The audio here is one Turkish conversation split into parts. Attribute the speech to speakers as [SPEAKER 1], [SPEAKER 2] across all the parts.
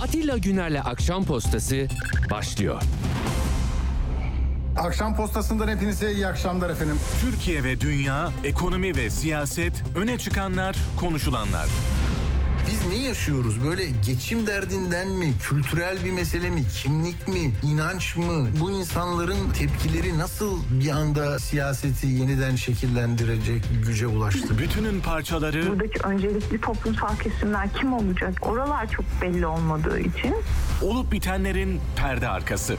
[SPEAKER 1] Atilla Güner'le Akşam Postası başlıyor.
[SPEAKER 2] Akşam postasından hepinize iyi akşamlar efendim.
[SPEAKER 3] Türkiye ve dünya, ekonomi ve siyaset, öne çıkanlar, konuşulanlar.
[SPEAKER 4] Biz ne yaşıyoruz? Böyle geçim derdinden mi? Kültürel bir mesele mi? Kimlik mi? inanç mı? Bu insanların tepkileri nasıl bir anda siyaseti yeniden şekillendirecek güce ulaştı?
[SPEAKER 3] Bütünün parçaları
[SPEAKER 5] buradaki öncelikli toplumsal kesimler kim olacak? Oralar çok belli olmadığı için
[SPEAKER 3] olup bitenlerin perde arkası.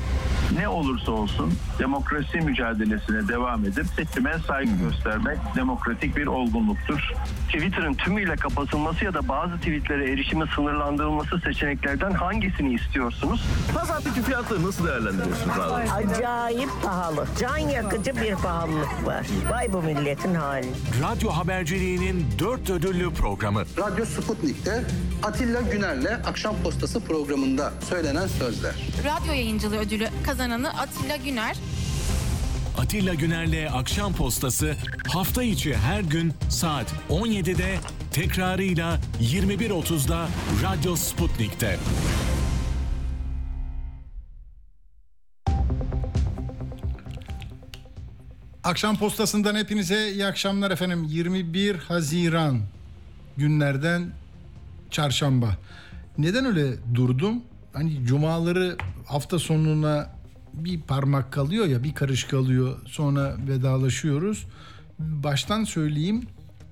[SPEAKER 6] ne olursa olsun demokrasi mücadelesine devam edip seçime saygı göstermek demokratik bir olgunluktur.
[SPEAKER 7] Twitter'ın tümüyle kapatılması ya da bazı tweetlere erişimin sınırlandırılması seçeneklerden hangisini istiyorsunuz?
[SPEAKER 8] Pazardaki fiyatları nasıl değerlendiriyorsunuz abi?
[SPEAKER 9] Acayip pahalı. Can yakıcı bir pahalılık var. Vay bu milletin hali.
[SPEAKER 3] Radyo haberciliğinin dört ödüllü programı.
[SPEAKER 10] Radyo Sputnik'te Atilla Güner'le Akşam Postası programında söylenen sözler.
[SPEAKER 11] Radyo yayıncılığı ödülü kazananı Atilla Güner.
[SPEAKER 3] Atilla Güner'le Akşam Postası hafta içi her gün saat 17'de tekrarıyla 21.30'da Radyo Sputnik'te.
[SPEAKER 2] Akşam postasından hepinize iyi akşamlar efendim. 21 Haziran günlerden çarşamba. Neden öyle durdum? Hani cumaları hafta sonuna bir parmak kalıyor ya bir karış kalıyor sonra vedalaşıyoruz. Baştan söyleyeyim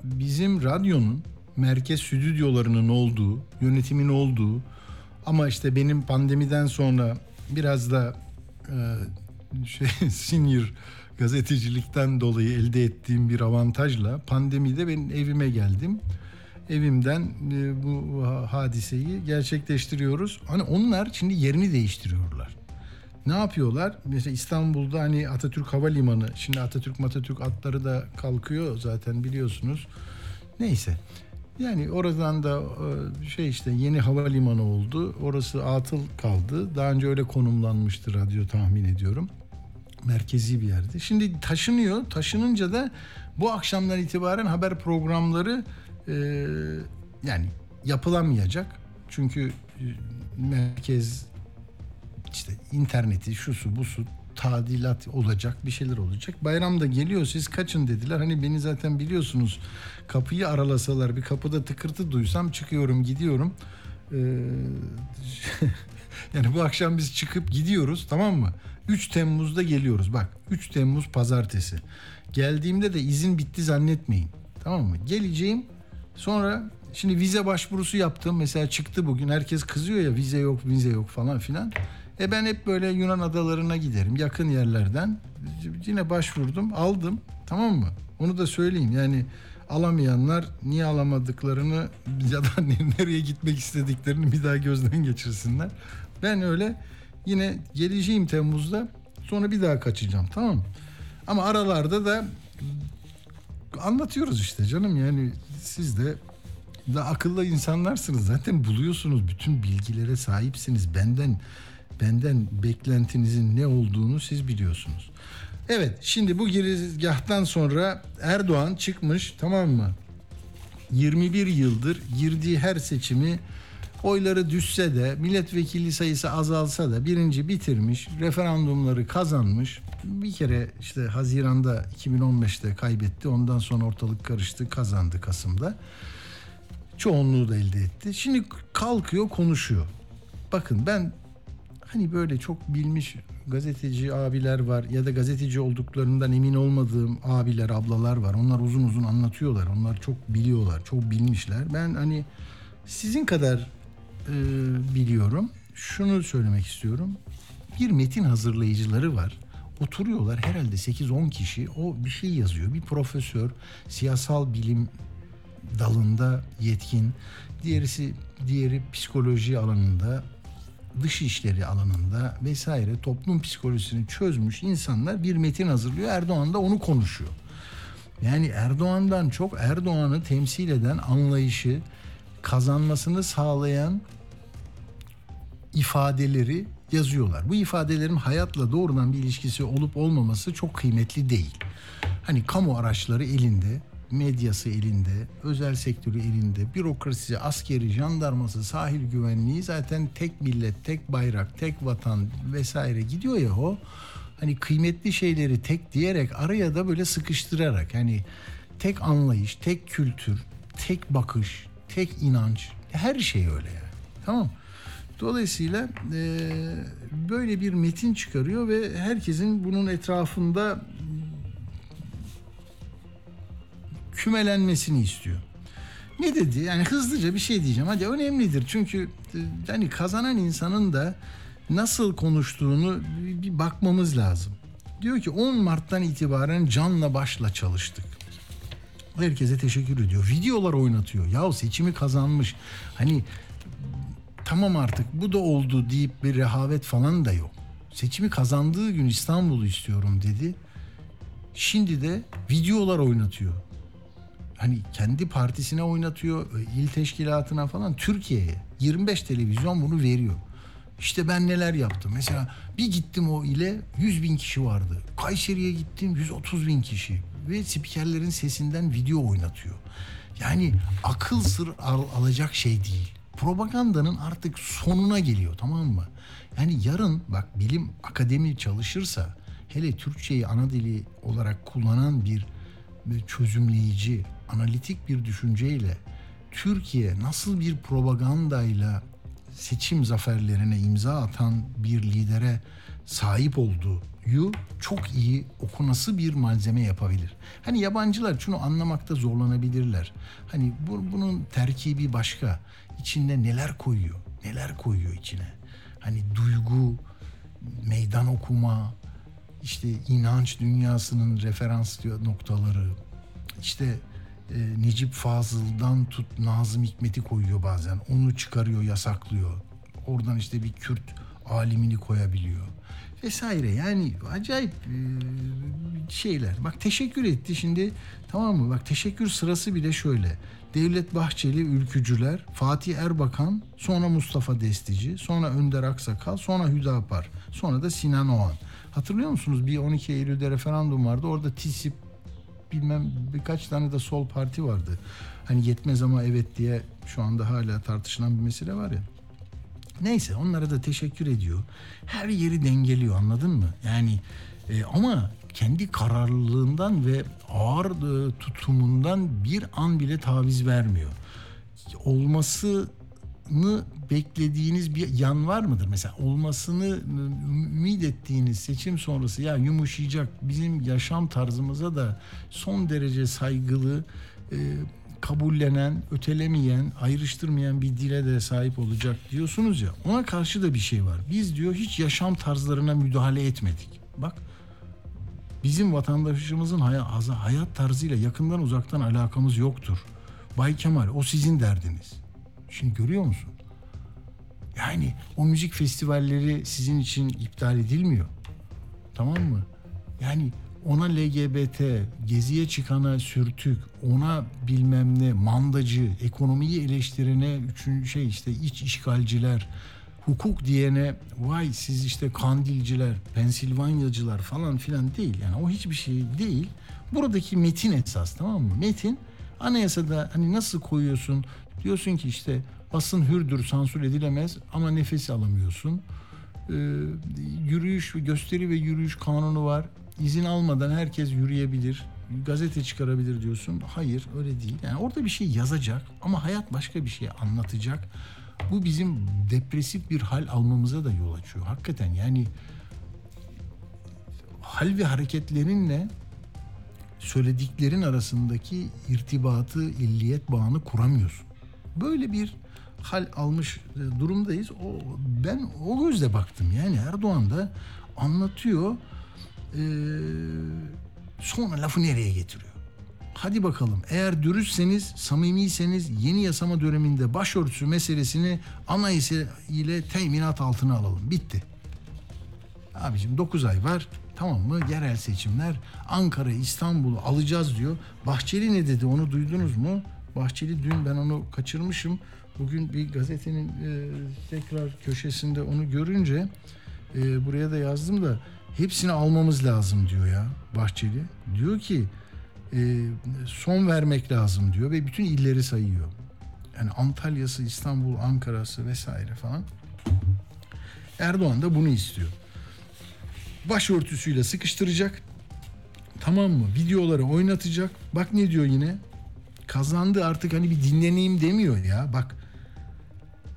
[SPEAKER 2] bizim radyonun merkez stüdyolarının olduğu, yönetimin olduğu ama işte benim pandemiden sonra biraz da e, şey senior gazetecilikten dolayı elde ettiğim bir avantajla pandemide ben evime geldim. Evimden e, bu ha- hadiseyi gerçekleştiriyoruz. Hani onlar şimdi yerini değiştiriyorlar. Ne yapıyorlar? Mesela İstanbul'da hani Atatürk Havalimanı, şimdi Atatürk Matatürk atları da kalkıyor zaten biliyorsunuz. Neyse. Yani oradan da e, şey işte yeni havalimanı oldu. Orası atıl kaldı. Daha önce öyle konumlanmıştı radyo tahmin ediyorum. Merkezi bir yerde. Şimdi taşınıyor. Taşınınca da bu akşamdan itibaren haber programları e, yani yapılamayacak. Çünkü e, merkez işte interneti, şu su, bu su tadilat olacak, bir şeyler olacak. Bayram da geliyor siz kaçın dediler. Hani beni zaten biliyorsunuz kapıyı aralasalar bir kapıda tıkırtı duysam çıkıyorum gidiyorum. Ee, yani bu akşam biz çıkıp gidiyoruz tamam mı? 3 Temmuz'da geliyoruz bak 3 Temmuz pazartesi. Geldiğimde de izin bitti zannetmeyin. Tamam mı? Geleceğim sonra şimdi vize başvurusu yaptım. Mesela çıktı bugün herkes kızıyor ya vize yok vize yok falan filan. E ben hep böyle Yunan adalarına giderim yakın yerlerden. Yine başvurdum aldım tamam mı? Onu da söyleyeyim yani alamayanlar niye alamadıklarını ya da nereye gitmek istediklerini bir daha gözden geçirsinler. Ben öyle yine geleceğim Temmuz'da sonra bir daha kaçacağım tamam mı? Ama aralarda da anlatıyoruz işte canım yani siz de da akıllı insanlarsınız zaten buluyorsunuz bütün bilgilere sahipsiniz benden benden beklentinizin ne olduğunu siz biliyorsunuz. Evet şimdi bu girizgahtan sonra Erdoğan çıkmış tamam mı? 21 yıldır girdiği her seçimi oyları düşse de milletvekili sayısı azalsa da birinci bitirmiş, referandumları kazanmış. Bir kere işte Haziran'da 2015'te kaybetti. Ondan sonra ortalık karıştı, kazandı Kasım'da. Çoğunluğu da elde etti. Şimdi kalkıyor, konuşuyor. Bakın ben hani böyle çok bilmiş gazeteci abiler var ya da gazeteci olduklarından emin olmadığım abiler, ablalar var. Onlar uzun uzun anlatıyorlar. Onlar çok biliyorlar, çok bilmişler. Ben hani sizin kadar e, biliyorum. Şunu söylemek istiyorum. Bir metin hazırlayıcıları var. Oturuyorlar herhalde 8-10 kişi. O bir şey yazıyor. Bir profesör, siyasal bilim dalında yetkin. Diğerisi diğeri psikoloji alanında, dış işleri alanında vesaire toplum psikolojisini çözmüş insanlar bir metin hazırlıyor. Erdoğan da onu konuşuyor. Yani Erdoğan'dan çok Erdoğan'ı temsil eden anlayışı kazanmasını sağlayan ifadeleri yazıyorlar. Bu ifadelerin hayatla doğrudan bir ilişkisi olup olmaması çok kıymetli değil. Hani kamu araçları elinde medyası elinde, özel sektörü elinde, bürokrasisi, askeri, jandarması, sahil güvenliği zaten tek millet, tek bayrak, tek vatan vesaire gidiyor ya o. Hani kıymetli şeyleri tek diyerek araya da böyle sıkıştırarak hani tek anlayış, tek kültür, tek bakış, tek inanç her şey öyle yani. Tamam Dolayısıyla e, böyle bir metin çıkarıyor ve herkesin bunun etrafında kümelenmesini istiyor. Ne dedi? Yani hızlıca bir şey diyeceğim. Hadi önemlidir. Çünkü e, hani kazanan insanın da nasıl konuştuğunu bir bakmamız lazım. Diyor ki 10 Mart'tan itibaren canla başla çalıştık. Herkese teşekkür ediyor. Videolar oynatıyor. Ya seçimi kazanmış. Hani tamam artık bu da oldu deyip bir rehavet falan da yok. Seçimi kazandığı gün İstanbul'u istiyorum dedi. Şimdi de videolar oynatıyor. Hani kendi partisine oynatıyor, il teşkilatına falan Türkiye'ye 25 televizyon bunu veriyor. İşte ben neler yaptım. Mesela bir gittim o ile 100 bin kişi vardı. Kayseri'ye gittim 130 bin kişi. Ve spikerlerin sesinden video oynatıyor. Yani akıl sır al- alacak şey değil. Propagandanın artık sonuna geliyor tamam mı? Yani yarın bak bilim akademi çalışırsa hele Türkçeyi ana dili olarak kullanan bir çözümleyici, analitik bir düşünceyle Türkiye nasıl bir propagandayla seçim zaferlerine imza atan bir lidere sahip olduğu çok iyi okunası bir malzeme yapabilir. Hani yabancılar şunu anlamakta zorlanabilirler. Hani bu, bunun terkibi başka. İçinde neler koyuyor? Neler koyuyor içine? Hani duygu, meydan okuma, işte inanç dünyasının referans noktaları. İşte e, Necip Fazıl'dan tut Nazım Hikmet'i koyuyor bazen. Onu çıkarıyor, yasaklıyor. Oradan işte bir Kürt alimini koyabiliyor. Vesaire yani acayip e, şeyler. Bak teşekkür etti şimdi tamam mı? Bak teşekkür sırası bile şöyle. Devlet Bahçeli ülkücüler, Fatih Erbakan, sonra Mustafa Destici, sonra Önder Aksakal, sonra Hüdapar, sonra da Sinan Oğan. Hatırlıyor musunuz? Bir 12 Eylül'de referandum vardı. Orada TİSİP bilmem birkaç tane de sol parti vardı. Hani yetmez ama evet diye şu anda hala tartışılan bir mesele var ya. Neyse onlara da teşekkür ediyor. Her yeri dengeliyor anladın mı? Yani e, ama kendi kararlılığından ve ağır e, tutumundan bir an bile taviz vermiyor. Olmasını beklediğiniz bir yan var mıdır? Mesela olmasını ümit ettiğiniz seçim sonrası ya yumuşayacak bizim yaşam tarzımıza da son derece saygılı e, kabullenen, ötelemeyen, ayrıştırmayan bir dile de sahip olacak diyorsunuz ya. Ona karşı da bir şey var. Biz diyor hiç yaşam tarzlarına müdahale etmedik. Bak bizim vatandaşımızın hayat, hayat tarzıyla yakından uzaktan alakamız yoktur. Bay Kemal o sizin derdiniz. Şimdi görüyor musun? Yani o müzik festivalleri sizin için iptal edilmiyor. Tamam mı? Yani ona LGBT, geziye çıkana sürtük, ona bilmem ne, mandacı, ekonomiyi eleştirene, üçüncü şey işte iç işgalciler, hukuk diyene vay siz işte kandilciler, Pensilvanyacılar falan filan değil. Yani o hiçbir şey değil. Buradaki metin esas tamam mı? Metin anayasada hani nasıl koyuyorsun? Diyorsun ki işte basın hürdür, sansür edilemez ama nefes alamıyorsun. Ee, yürüyüş, gösteri ve yürüyüş kanunu var izin almadan herkes yürüyebilir, gazete çıkarabilir diyorsun. Hayır öyle değil. Yani orada bir şey yazacak ama hayat başka bir şey anlatacak. Bu bizim depresif bir hal almamıza da yol açıyor. Hakikaten yani hal ve hareketlerinle söylediklerin arasındaki irtibatı, illiyet bağını kuramıyorsun. Böyle bir hal almış durumdayız. O ben o gözle baktım. Yani Erdoğan da anlatıyor ee, sonra lafı nereye getiriyor? Hadi bakalım eğer dürüstseniz, samimiyseniz yeni yasama döneminde başörtüsü meselesini anayasa ile teminat altına alalım. Bitti. Abicim 9 ay var. Tamam mı? Yerel seçimler. Ankara, İstanbul'u alacağız diyor. Bahçeli ne dedi onu duydunuz mu? Bahçeli dün ben onu kaçırmışım. Bugün bir gazetenin e, tekrar köşesinde onu görünce e, buraya da yazdım da hepsini almamız lazım diyor ya Bahçeli. Diyor ki e, son vermek lazım diyor ve bütün illeri sayıyor. Yani Antalya'sı, İstanbul, Ankara'sı vesaire falan. Erdoğan da bunu istiyor. Başörtüsüyle sıkıştıracak. Tamam mı? Videoları oynatacak. Bak ne diyor yine? Kazandı artık hani bir dinleneyim demiyor ya. Bak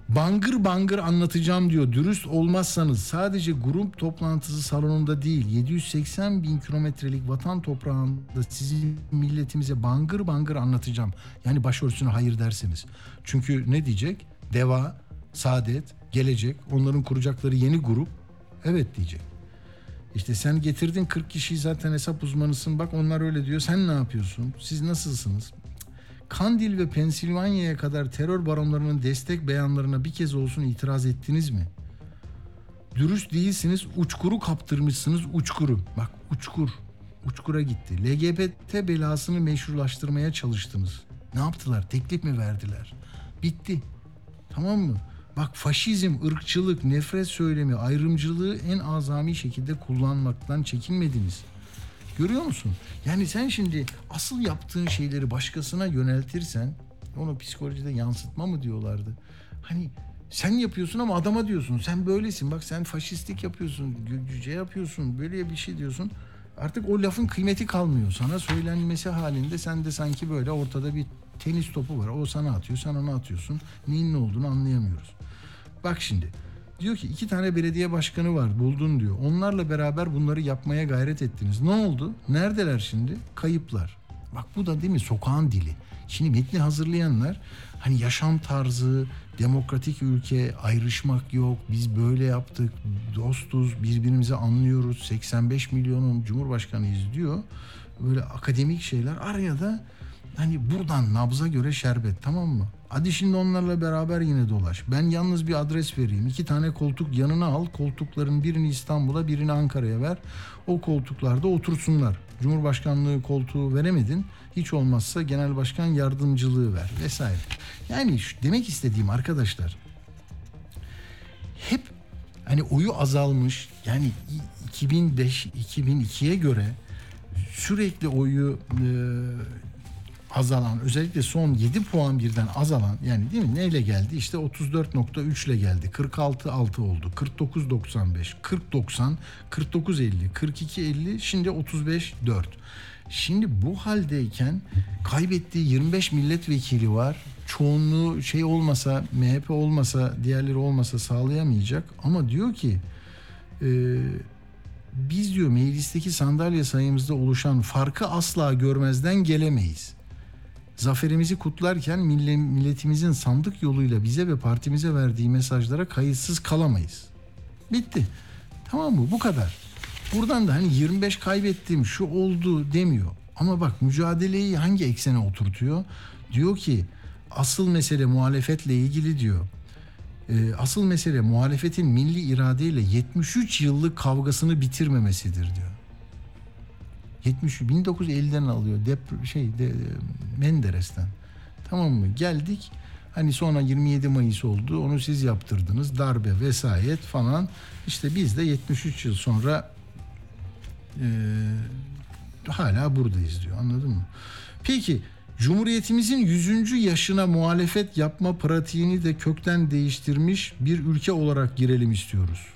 [SPEAKER 2] bangır bangır anlatacağım diyor. Dürüst olmazsanız sadece grup toplantısı salonunda değil 780 bin kilometrelik vatan toprağında sizin milletimize bangır bangır anlatacağım. Yani başörtüsüne hayır dersiniz. Çünkü ne diyecek? Deva, Saadet, Gelecek onların kuracakları yeni grup evet diyecek. İşte sen getirdin 40 kişiyi zaten hesap uzmanısın. Bak onlar öyle diyor. Sen ne yapıyorsun? Siz nasılsınız? Kandil ve Pensilvanya'ya kadar terör baronlarının destek beyanlarına bir kez olsun itiraz ettiniz mi? Dürüst değilsiniz, uçkuru kaptırmışsınız, uçkuru. Bak uçkur, uçkura gitti. LGBT belasını meşrulaştırmaya çalıştınız. Ne yaptılar? Teklif mi verdiler? Bitti. Tamam mı? Bak faşizm, ırkçılık, nefret söylemi, ayrımcılığı en azami şekilde kullanmaktan çekinmediniz. Görüyor musun? Yani sen şimdi asıl yaptığın şeyleri başkasına yöneltirsen onu psikolojide yansıtma mı diyorlardı. Hani sen yapıyorsun ama adama diyorsun. Sen böylesin. Bak sen faşistlik yapıyorsun. Cüce yapıyorsun. Böyle bir şey diyorsun. Artık o lafın kıymeti kalmıyor. Sana söylenmesi halinde sen de sanki böyle ortada bir tenis topu var. O sana atıyor. Sen ona atıyorsun. Neyin ne olduğunu anlayamıyoruz. Bak şimdi. Diyor ki iki tane belediye başkanı var buldun diyor. Onlarla beraber bunları yapmaya gayret ettiniz. Ne oldu? Neredeler şimdi? Kayıplar. Bak bu da değil mi sokağın dili. Şimdi metni hazırlayanlar hani yaşam tarzı, demokratik ülke, ayrışmak yok, biz böyle yaptık, dostuz, birbirimizi anlıyoruz, 85 milyonun cumhurbaşkanıyız diyor. Böyle akademik şeyler araya da hani buradan nabza göre şerbet tamam mı? Hadi şimdi onlarla beraber yine dolaş. Ben yalnız bir adres vereyim. İki tane koltuk yanına al. Koltukların birini İstanbul'a birini Ankara'ya ver. O koltuklarda otursunlar. Cumhurbaşkanlığı koltuğu veremedin. Hiç olmazsa genel başkan yardımcılığı ver vesaire. Yani demek istediğim arkadaşlar hep hani oyu azalmış yani 2005 2002'ye göre sürekli oyu e, azalan özellikle son 7 puan birden azalan yani değil mi? Neyle geldi? İşte 34.3 ile geldi. 46.6 oldu. 49.95 40.90 49.50 42.50 şimdi 35.4 şimdi bu haldeyken kaybettiği 25 milletvekili var. Çoğunluğu şey olmasa MHP olmasa diğerleri olmasa sağlayamayacak. Ama diyor ki e, biz diyor meclisteki sandalye sayımızda oluşan farkı asla görmezden gelemeyiz zaferimizi kutlarken milletimizin sandık yoluyla bize ve partimize verdiği mesajlara kayıtsız kalamayız. Bitti. Tamam mı? Bu kadar. Buradan da hani 25 kaybettim şu oldu demiyor. Ama bak mücadeleyi hangi eksene oturtuyor? Diyor ki asıl mesele muhalefetle ilgili diyor. Ee, asıl mesele muhalefetin milli iradeyle 73 yıllık kavgasını bitirmemesidir diyor. 70 1950'den alıyor. Dep şey de, Menderes'ten. Tamam mı? Geldik. Hani sonra 27 Mayıs oldu. Onu siz yaptırdınız. Darbe vesayet falan. İşte biz de 73 yıl sonra e, hala buradayız diyor. Anladın mı? Peki Cumhuriyetimizin 100. yaşına muhalefet yapma pratiğini de kökten değiştirmiş bir ülke olarak girelim istiyoruz.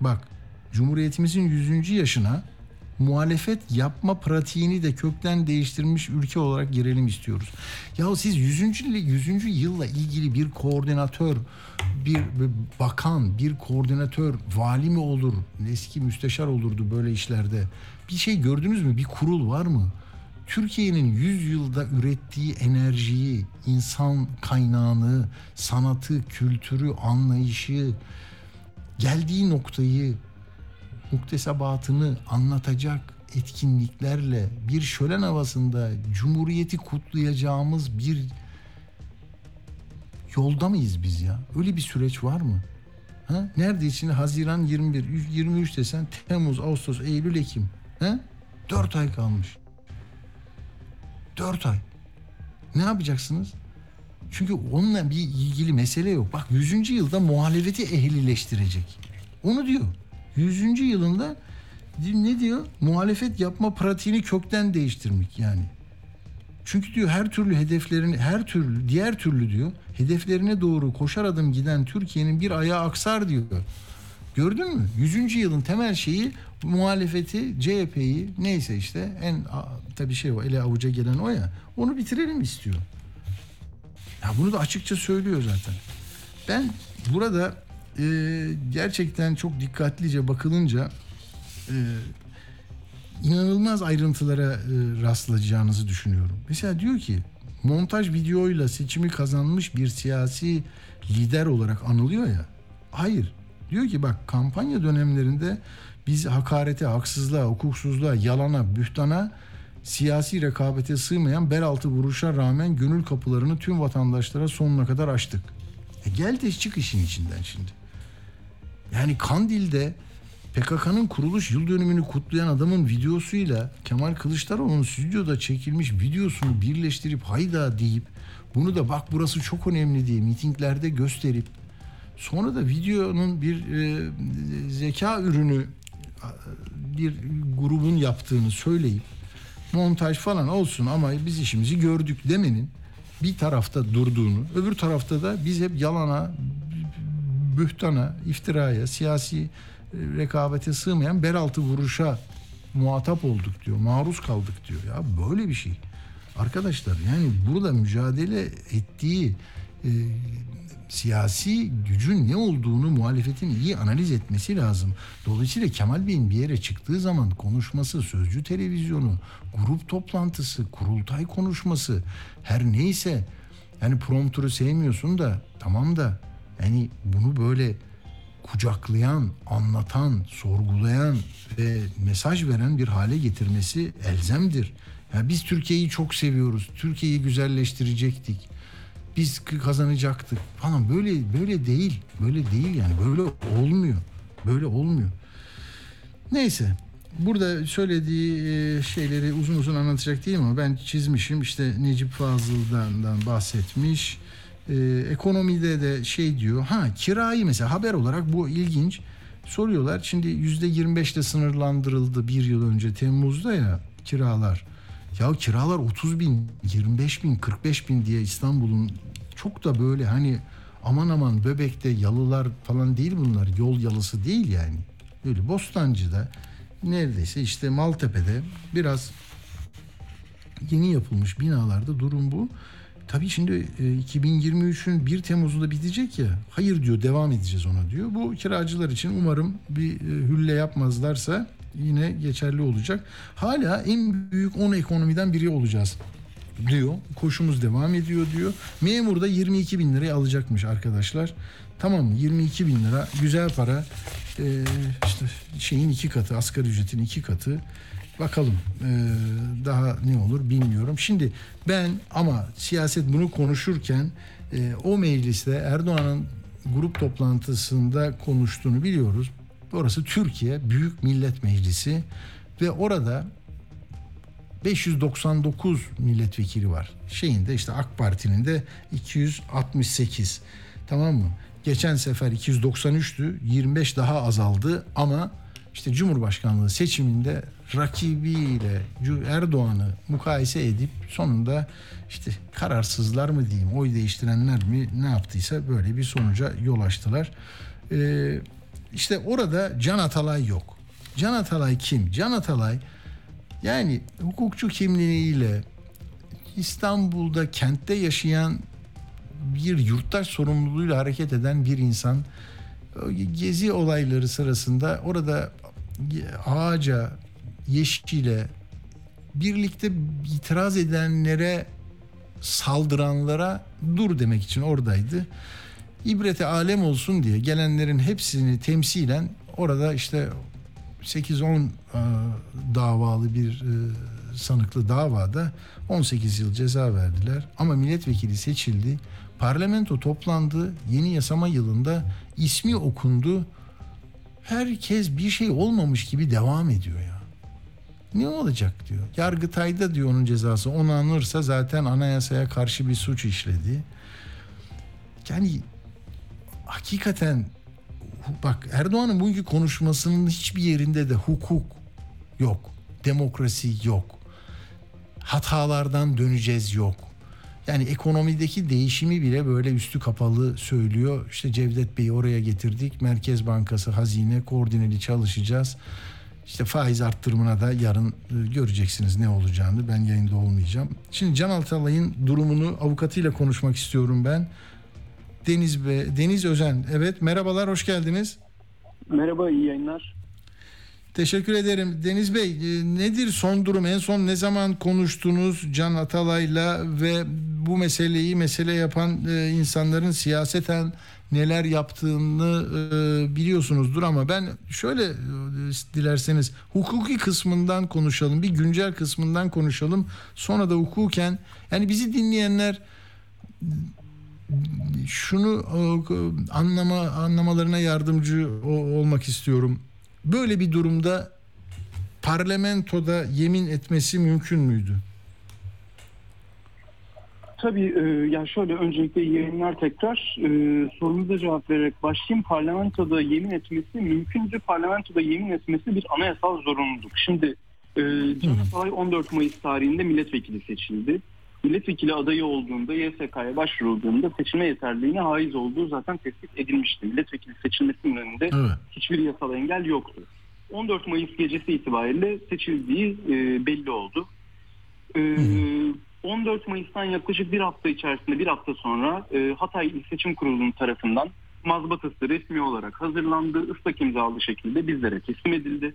[SPEAKER 2] Bak, Cumhuriyetimizin 100. yaşına muhalefet yapma pratiğini de kökten değiştirmiş ülke olarak girelim istiyoruz. Ya siz 100. 100. yılla ilgili bir koordinatör, bir, bakan, bir koordinatör, vali mi olur, eski müsteşar olurdu böyle işlerde. Bir şey gördünüz mü? Bir kurul var mı? Türkiye'nin 100 yılda ürettiği enerjiyi, insan kaynağını, sanatı, kültürü, anlayışı, geldiği noktayı muktesebatını anlatacak etkinliklerle bir şölen havasında Cumhuriyeti kutlayacağımız bir yolda mıyız biz ya? Öyle bir süreç var mı? Ha? Nerede için Haziran 21, 23 desen Temmuz, Ağustos, Eylül, Ekim. Ha? 4 ay kalmış. 4 ay. Ne yapacaksınız? Çünkü onunla bir ilgili mesele yok. Bak 100. yılda muhalefeti ehlileştirecek. Onu diyor. 100. yılında Ne diyor? Muhalefet yapma pratiğini kökten değiştirmek yani. Çünkü diyor her türlü hedeflerini her türlü diğer türlü diyor hedeflerine doğru koşar adım giden Türkiye'nin bir ayağı aksar diyor. Gördün mü? 100. yılın temel şeyi muhalefeti, CHP'yi neyse işte en tabii şey o ele avuca gelen o ya onu bitirelim istiyor. Ya bunu da açıkça söylüyor zaten. Ben burada e, gerçekten çok dikkatlice bakılınca e, inanılmaz ayrıntılara e, rastlayacağınızı düşünüyorum. Mesela diyor ki montaj videoyla seçimi kazanmış bir siyasi lider olarak anılıyor ya. Hayır. Diyor ki bak kampanya dönemlerinde biz hakarete, haksızlığa, hukuksuzluğa, yalana, bühtana, siyasi rekabete sığmayan bel altı vuruşa rağmen gönül kapılarını tüm vatandaşlara sonuna kadar açtık. E gel de çık işin içinden şimdi. Yani Kandil'de PKK'nın kuruluş yıl dönümünü kutlayan adamın videosuyla Kemal Kılıçdaroğlu'nun stüdyoda çekilmiş videosunu birleştirip hayda deyip bunu da bak burası çok önemli diye mitinglerde gösterip sonra da videonun bir e, zeka ürünü bir grubun yaptığını söyleyip montaj falan olsun ama biz işimizi gördük demenin bir tarafta durduğunu, öbür tarafta da biz hep yalana, bühtana, iftiraya, siyasi e, rekabete sığmayan beraltı vuruşa muhatap olduk diyor. Maruz kaldık diyor. Ya böyle bir şey. Arkadaşlar yani burada mücadele ettiği e, siyasi gücün ne olduğunu muhalefetin iyi analiz etmesi lazım. Dolayısıyla Kemal Bey'in bir yere çıktığı zaman konuşması, sözcü televizyonu, grup toplantısı, kurultay konuşması her neyse yani promptörü sevmiyorsun da tamam da yani bunu böyle kucaklayan, anlatan, sorgulayan ve mesaj veren bir hale getirmesi elzemdir. Yani biz Türkiye'yi çok seviyoruz. Türkiye'yi güzelleştirecektik biz kazanacaktık falan böyle böyle değil. Böyle değil yani böyle olmuyor. Böyle olmuyor. Neyse burada söylediği e, şeyleri uzun uzun anlatacak değil ama ben çizmişim işte Necip Fazıl'dan bahsetmiş. Ee, ekonomide de şey diyor ha kirayı mesela haber olarak bu ilginç soruyorlar şimdi yüzde 25 ile sınırlandırıldı bir yıl önce Temmuz'da ya kiralar ya kiralar 30 bin, 25 bin, 45 bin diye İstanbul'un çok da böyle hani aman aman Böbek'te yalılar falan değil bunlar. Yol yalısı değil yani. Böyle Bostancı'da neredeyse işte Maltepe'de biraz yeni yapılmış binalarda durum bu. Tabii şimdi 2023'ün 1 Temmuz'unda bitecek ya. Hayır diyor devam edeceğiz ona diyor. Bu kiracılar için umarım bir hülle yapmazlarsa yine geçerli olacak. Hala en büyük 10 ekonomiden biri olacağız diyor. Koşumuz devam ediyor diyor. Memur da 22 bin liraya alacakmış arkadaşlar. Tamam mı? 22 bin lira güzel para. Ee, işte şeyin iki katı asgari ücretin iki katı. Bakalım ee, daha ne olur bilmiyorum. Şimdi ben ama siyaset bunu konuşurken e, o mecliste Erdoğan'ın grup toplantısında konuştuğunu biliyoruz. Orası Türkiye Büyük Millet Meclisi ve orada 599 milletvekili var. Şeyinde işte AK Parti'nin de 268. Tamam mı? Geçen sefer 293'tü. 25 daha azaldı ama işte Cumhurbaşkanlığı seçiminde rakibiyle Erdoğan'ı mukayese edip sonunda işte kararsızlar mı diyeyim oy değiştirenler mi ne yaptıysa böyle bir sonuca yol açtılar. Ee, işte orada Can Atalay yok. Can Atalay kim? Can Atalay yani hukukçu kimliğiyle İstanbul'da kentte yaşayan bir yurttaş sorumluluğuyla hareket eden bir insan gezi olayları sırasında orada ağaca, yeşile birlikte itiraz edenlere saldıranlara dur demek için oradaydı. İbrete alem olsun diye gelenlerin hepsini temsilen orada işte 8-10 e, davalı bir e, sanıklı davada 18 yıl ceza verdiler. Ama milletvekili seçildi. Parlamento toplandı. Yeni yasama yılında ismi okundu. Herkes bir şey olmamış gibi devam ediyor ya. Ne olacak diyor. Yargıtay'da diyor onun cezası onanırsa zaten anayasaya karşı bir suç işledi. Yani hakikaten bak Erdoğan'ın bugünkü konuşmasının hiçbir yerinde de hukuk, Yok. Demokrasi yok. Hatalardan döneceğiz yok. Yani ekonomideki değişimi bile böyle üstü kapalı söylüyor. İşte Cevdet Bey'i oraya getirdik. Merkez Bankası, hazine koordineli çalışacağız. İşte faiz arttırımına da yarın e, göreceksiniz ne olacağını. Ben yayında olmayacağım. Şimdi Can Altalay'ın durumunu avukatıyla konuşmak istiyorum ben. Deniz Be Deniz Özen. Evet merhabalar hoş geldiniz.
[SPEAKER 12] Merhaba iyi yayınlar.
[SPEAKER 2] Teşekkür ederim. Deniz Bey e, nedir son durum? En son ne zaman konuştunuz Can Atalay'la ve bu meseleyi mesele yapan e, insanların siyaseten neler yaptığını e, biliyorsunuzdur ama ben şöyle e, dilerseniz hukuki kısmından konuşalım. Bir güncel kısmından konuşalım. Sonra da hukuken yani bizi dinleyenler şunu e, anlama anlamalarına yardımcı olmak istiyorum. Böyle bir durumda parlamentoda yemin etmesi mümkün müydü?
[SPEAKER 12] Tabii e, yani şöyle öncelikle yayınlar tekrar. E, sorunuza cevap vererek başlayayım. Parlamentoda yemin etmesi mümkündür. Parlamentoda yemin etmesi bir anayasal zorunluluk. Şimdi e, Can Atalay 14 Mayıs tarihinde milletvekili seçildi. Milletvekili adayı olduğunda YSK'ya başvurulduğunda seçilme yeterliğine haiz olduğu zaten tespit edilmişti. Milletvekili seçilmesinin önünde hiçbir yasal engel yoktu. 14 Mayıs gecesi itibariyle seçildiği e, belli oldu. E, 14 Mayıs'tan yaklaşık bir hafta içerisinde bir hafta sonra e, Hatay İl Seçim Kurulu'nun tarafından mazbatası resmi olarak hazırlandı. ıslak imzalı şekilde bizlere teslim edildi.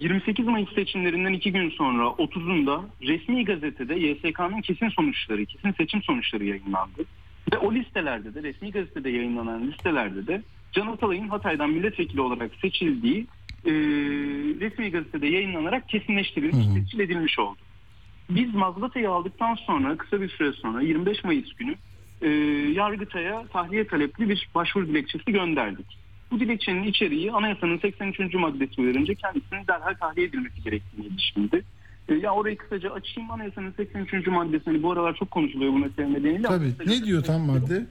[SPEAKER 12] 28 Mayıs seçimlerinden iki gün sonra 30'unda resmi gazetede YSK'nın kesin sonuçları, kesin seçim sonuçları yayınlandı. Ve o listelerde de resmi gazetede yayınlanan listelerde de Can Atalay'ın Hatay'dan milletvekili olarak seçildiği e, resmi gazetede yayınlanarak kesinleştirilmiş, tescil edilmiş oldu. Biz mazbatayı aldıktan sonra kısa bir süre sonra 25 Mayıs günü e, Yargıtay'a tahliye talepli bir başvuru dilekçesi gönderdik. Bu dilekçenin içeriği anayasanın 83. maddesi uyarınca kendisinin derhal tahliye edilmesi gerektiğine ilişkindi. E, ya orayı kısaca açayım anayasanın 83. maddesini bu aralar çok konuşuluyor bu mesele nedeniyle.
[SPEAKER 2] Tabii. Ne diyor tam madde?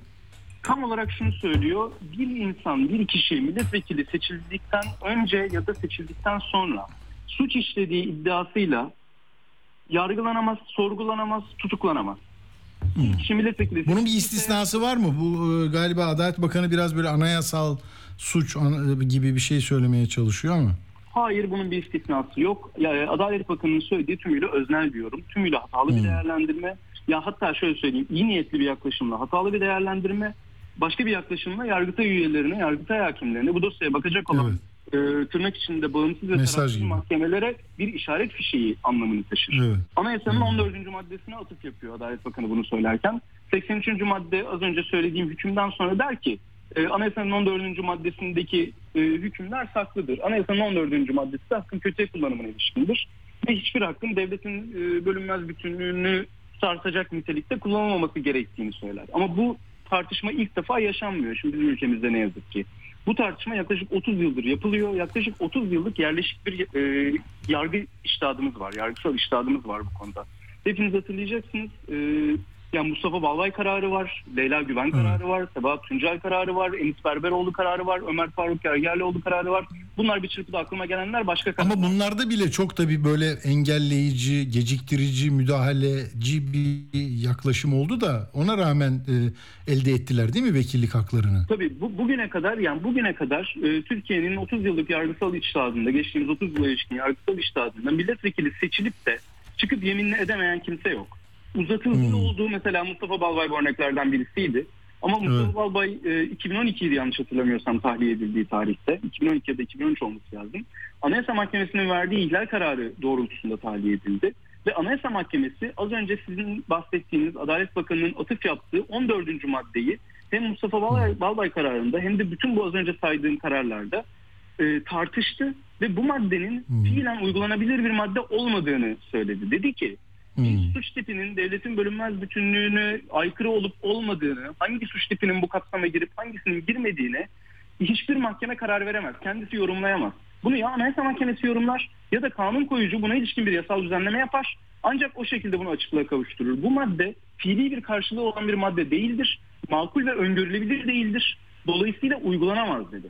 [SPEAKER 12] Tam olarak şunu söylüyor. Bir insan, bir kişi milletvekili seçildikten önce ya da seçildikten sonra suç işlediği iddiasıyla yargılanamaz, sorgulanamaz, tutuklanamaz. Bir kişi milletvekili
[SPEAKER 2] Bunun bir istisnası var mı? Bu e, galiba Adalet Bakanı biraz böyle anayasal suç an- e, gibi bir şey söylemeye çalışıyor ama.
[SPEAKER 12] Hayır bunun bir istisnası yok. Ya, e, Adalet Bakanı'nın söylediği tümüyle öznel diyorum. Tümüyle hatalı bir değerlendirme. Ya hatta şöyle söyleyeyim iyi niyetli bir yaklaşımla hatalı bir değerlendirme. Başka bir yaklaşımla Yargıtay üyelerine, Yargıtay hakimlerine bu dosyaya bakacak olan e, tırnak içinde bağımsız ve tarafsız mahkemelere bir işaret fişeği anlamını taşır.
[SPEAKER 2] Evet.
[SPEAKER 12] Anayasanın 14. maddesine atıf yapıyor Adalet Bakanı bunu söylerken. 83. madde az önce söylediğim hükümden sonra der ki e, Anayasanın 14. maddesindeki e, hükümler saklıdır. Anayasanın 14. maddesi de hakkın kötüye kullanımına ilişkindir. Ve hiçbir hakkın devletin e, bölünmez bütünlüğünü sarsacak nitelikte kullanılmaması gerektiğini söyler. Ama bu tartışma ilk defa yaşanmıyor şimdi bizim ülkemizde ne yazık ki. Bu tartışma yaklaşık 30 yıldır yapılıyor. Yaklaşık 30 yıllık yerleşik bir e, yargı iştihadımız var. Yargısal iştihadımız var bu konuda. Hepiniz hatırlayacaksınız. E, yani Mustafa Balvay kararı var, Leyla Güven kararı var, Sebahat Tuncel kararı var, Enis Berberoğlu kararı var, Ömer Faruk Gergerlioğlu kararı var. Bunlar bir çırpıda aklıma gelenler başka kararlar.
[SPEAKER 2] Ama bunlarda bile çok da bir böyle engelleyici, geciktirici, müdahaleci bir yaklaşım oldu da ona rağmen e, elde ettiler değil mi vekillik haklarını?
[SPEAKER 12] Tabii bu, bugüne kadar yani bugüne kadar e, Türkiye'nin 30 yıllık yargısal içtihadında geçtiğimiz 30 yıla ilişkin yargısal içtihadında milletvekili seçilip de çıkıp yeminle edemeyen kimse yok. Uzatıldığı olduğu mesela Mustafa Balbay bu örneklerden birisiydi. Ama Mustafa Balbay e, 2012 idi yanlış hatırlamıyorsam tahliye edildiği tarihte. 2012 ya da 2013 olması lazım. Anayasa Mahkemesi'nin verdiği ihlal kararı doğrultusunda tahliye edildi. Ve Anayasa Mahkemesi az önce sizin bahsettiğiniz Adalet Bakanı'nın atıf yaptığı 14. maddeyi hem Mustafa Balbay, Balbay kararında hem de bütün bu az önce saydığım kararlarda e, tartıştı ve bu maddenin fiilen uygulanabilir bir madde olmadığını söyledi. Dedi ki bir suç tipinin devletin bölünmez bütünlüğüne aykırı olup olmadığını, hangi suç tipinin bu kapsama girip hangisinin girmediğine hiçbir mahkeme karar veremez. Kendisi yorumlayamaz. Bunu ya Anayasa Mahkemesi yorumlar ya da kanun koyucu buna ilişkin bir yasal düzenleme yapar. Ancak o şekilde bunu açıklığa kavuşturur. Bu madde fiili bir karşılığı olan bir madde değildir. Makul ve öngörülebilir değildir. Dolayısıyla uygulanamaz dedi.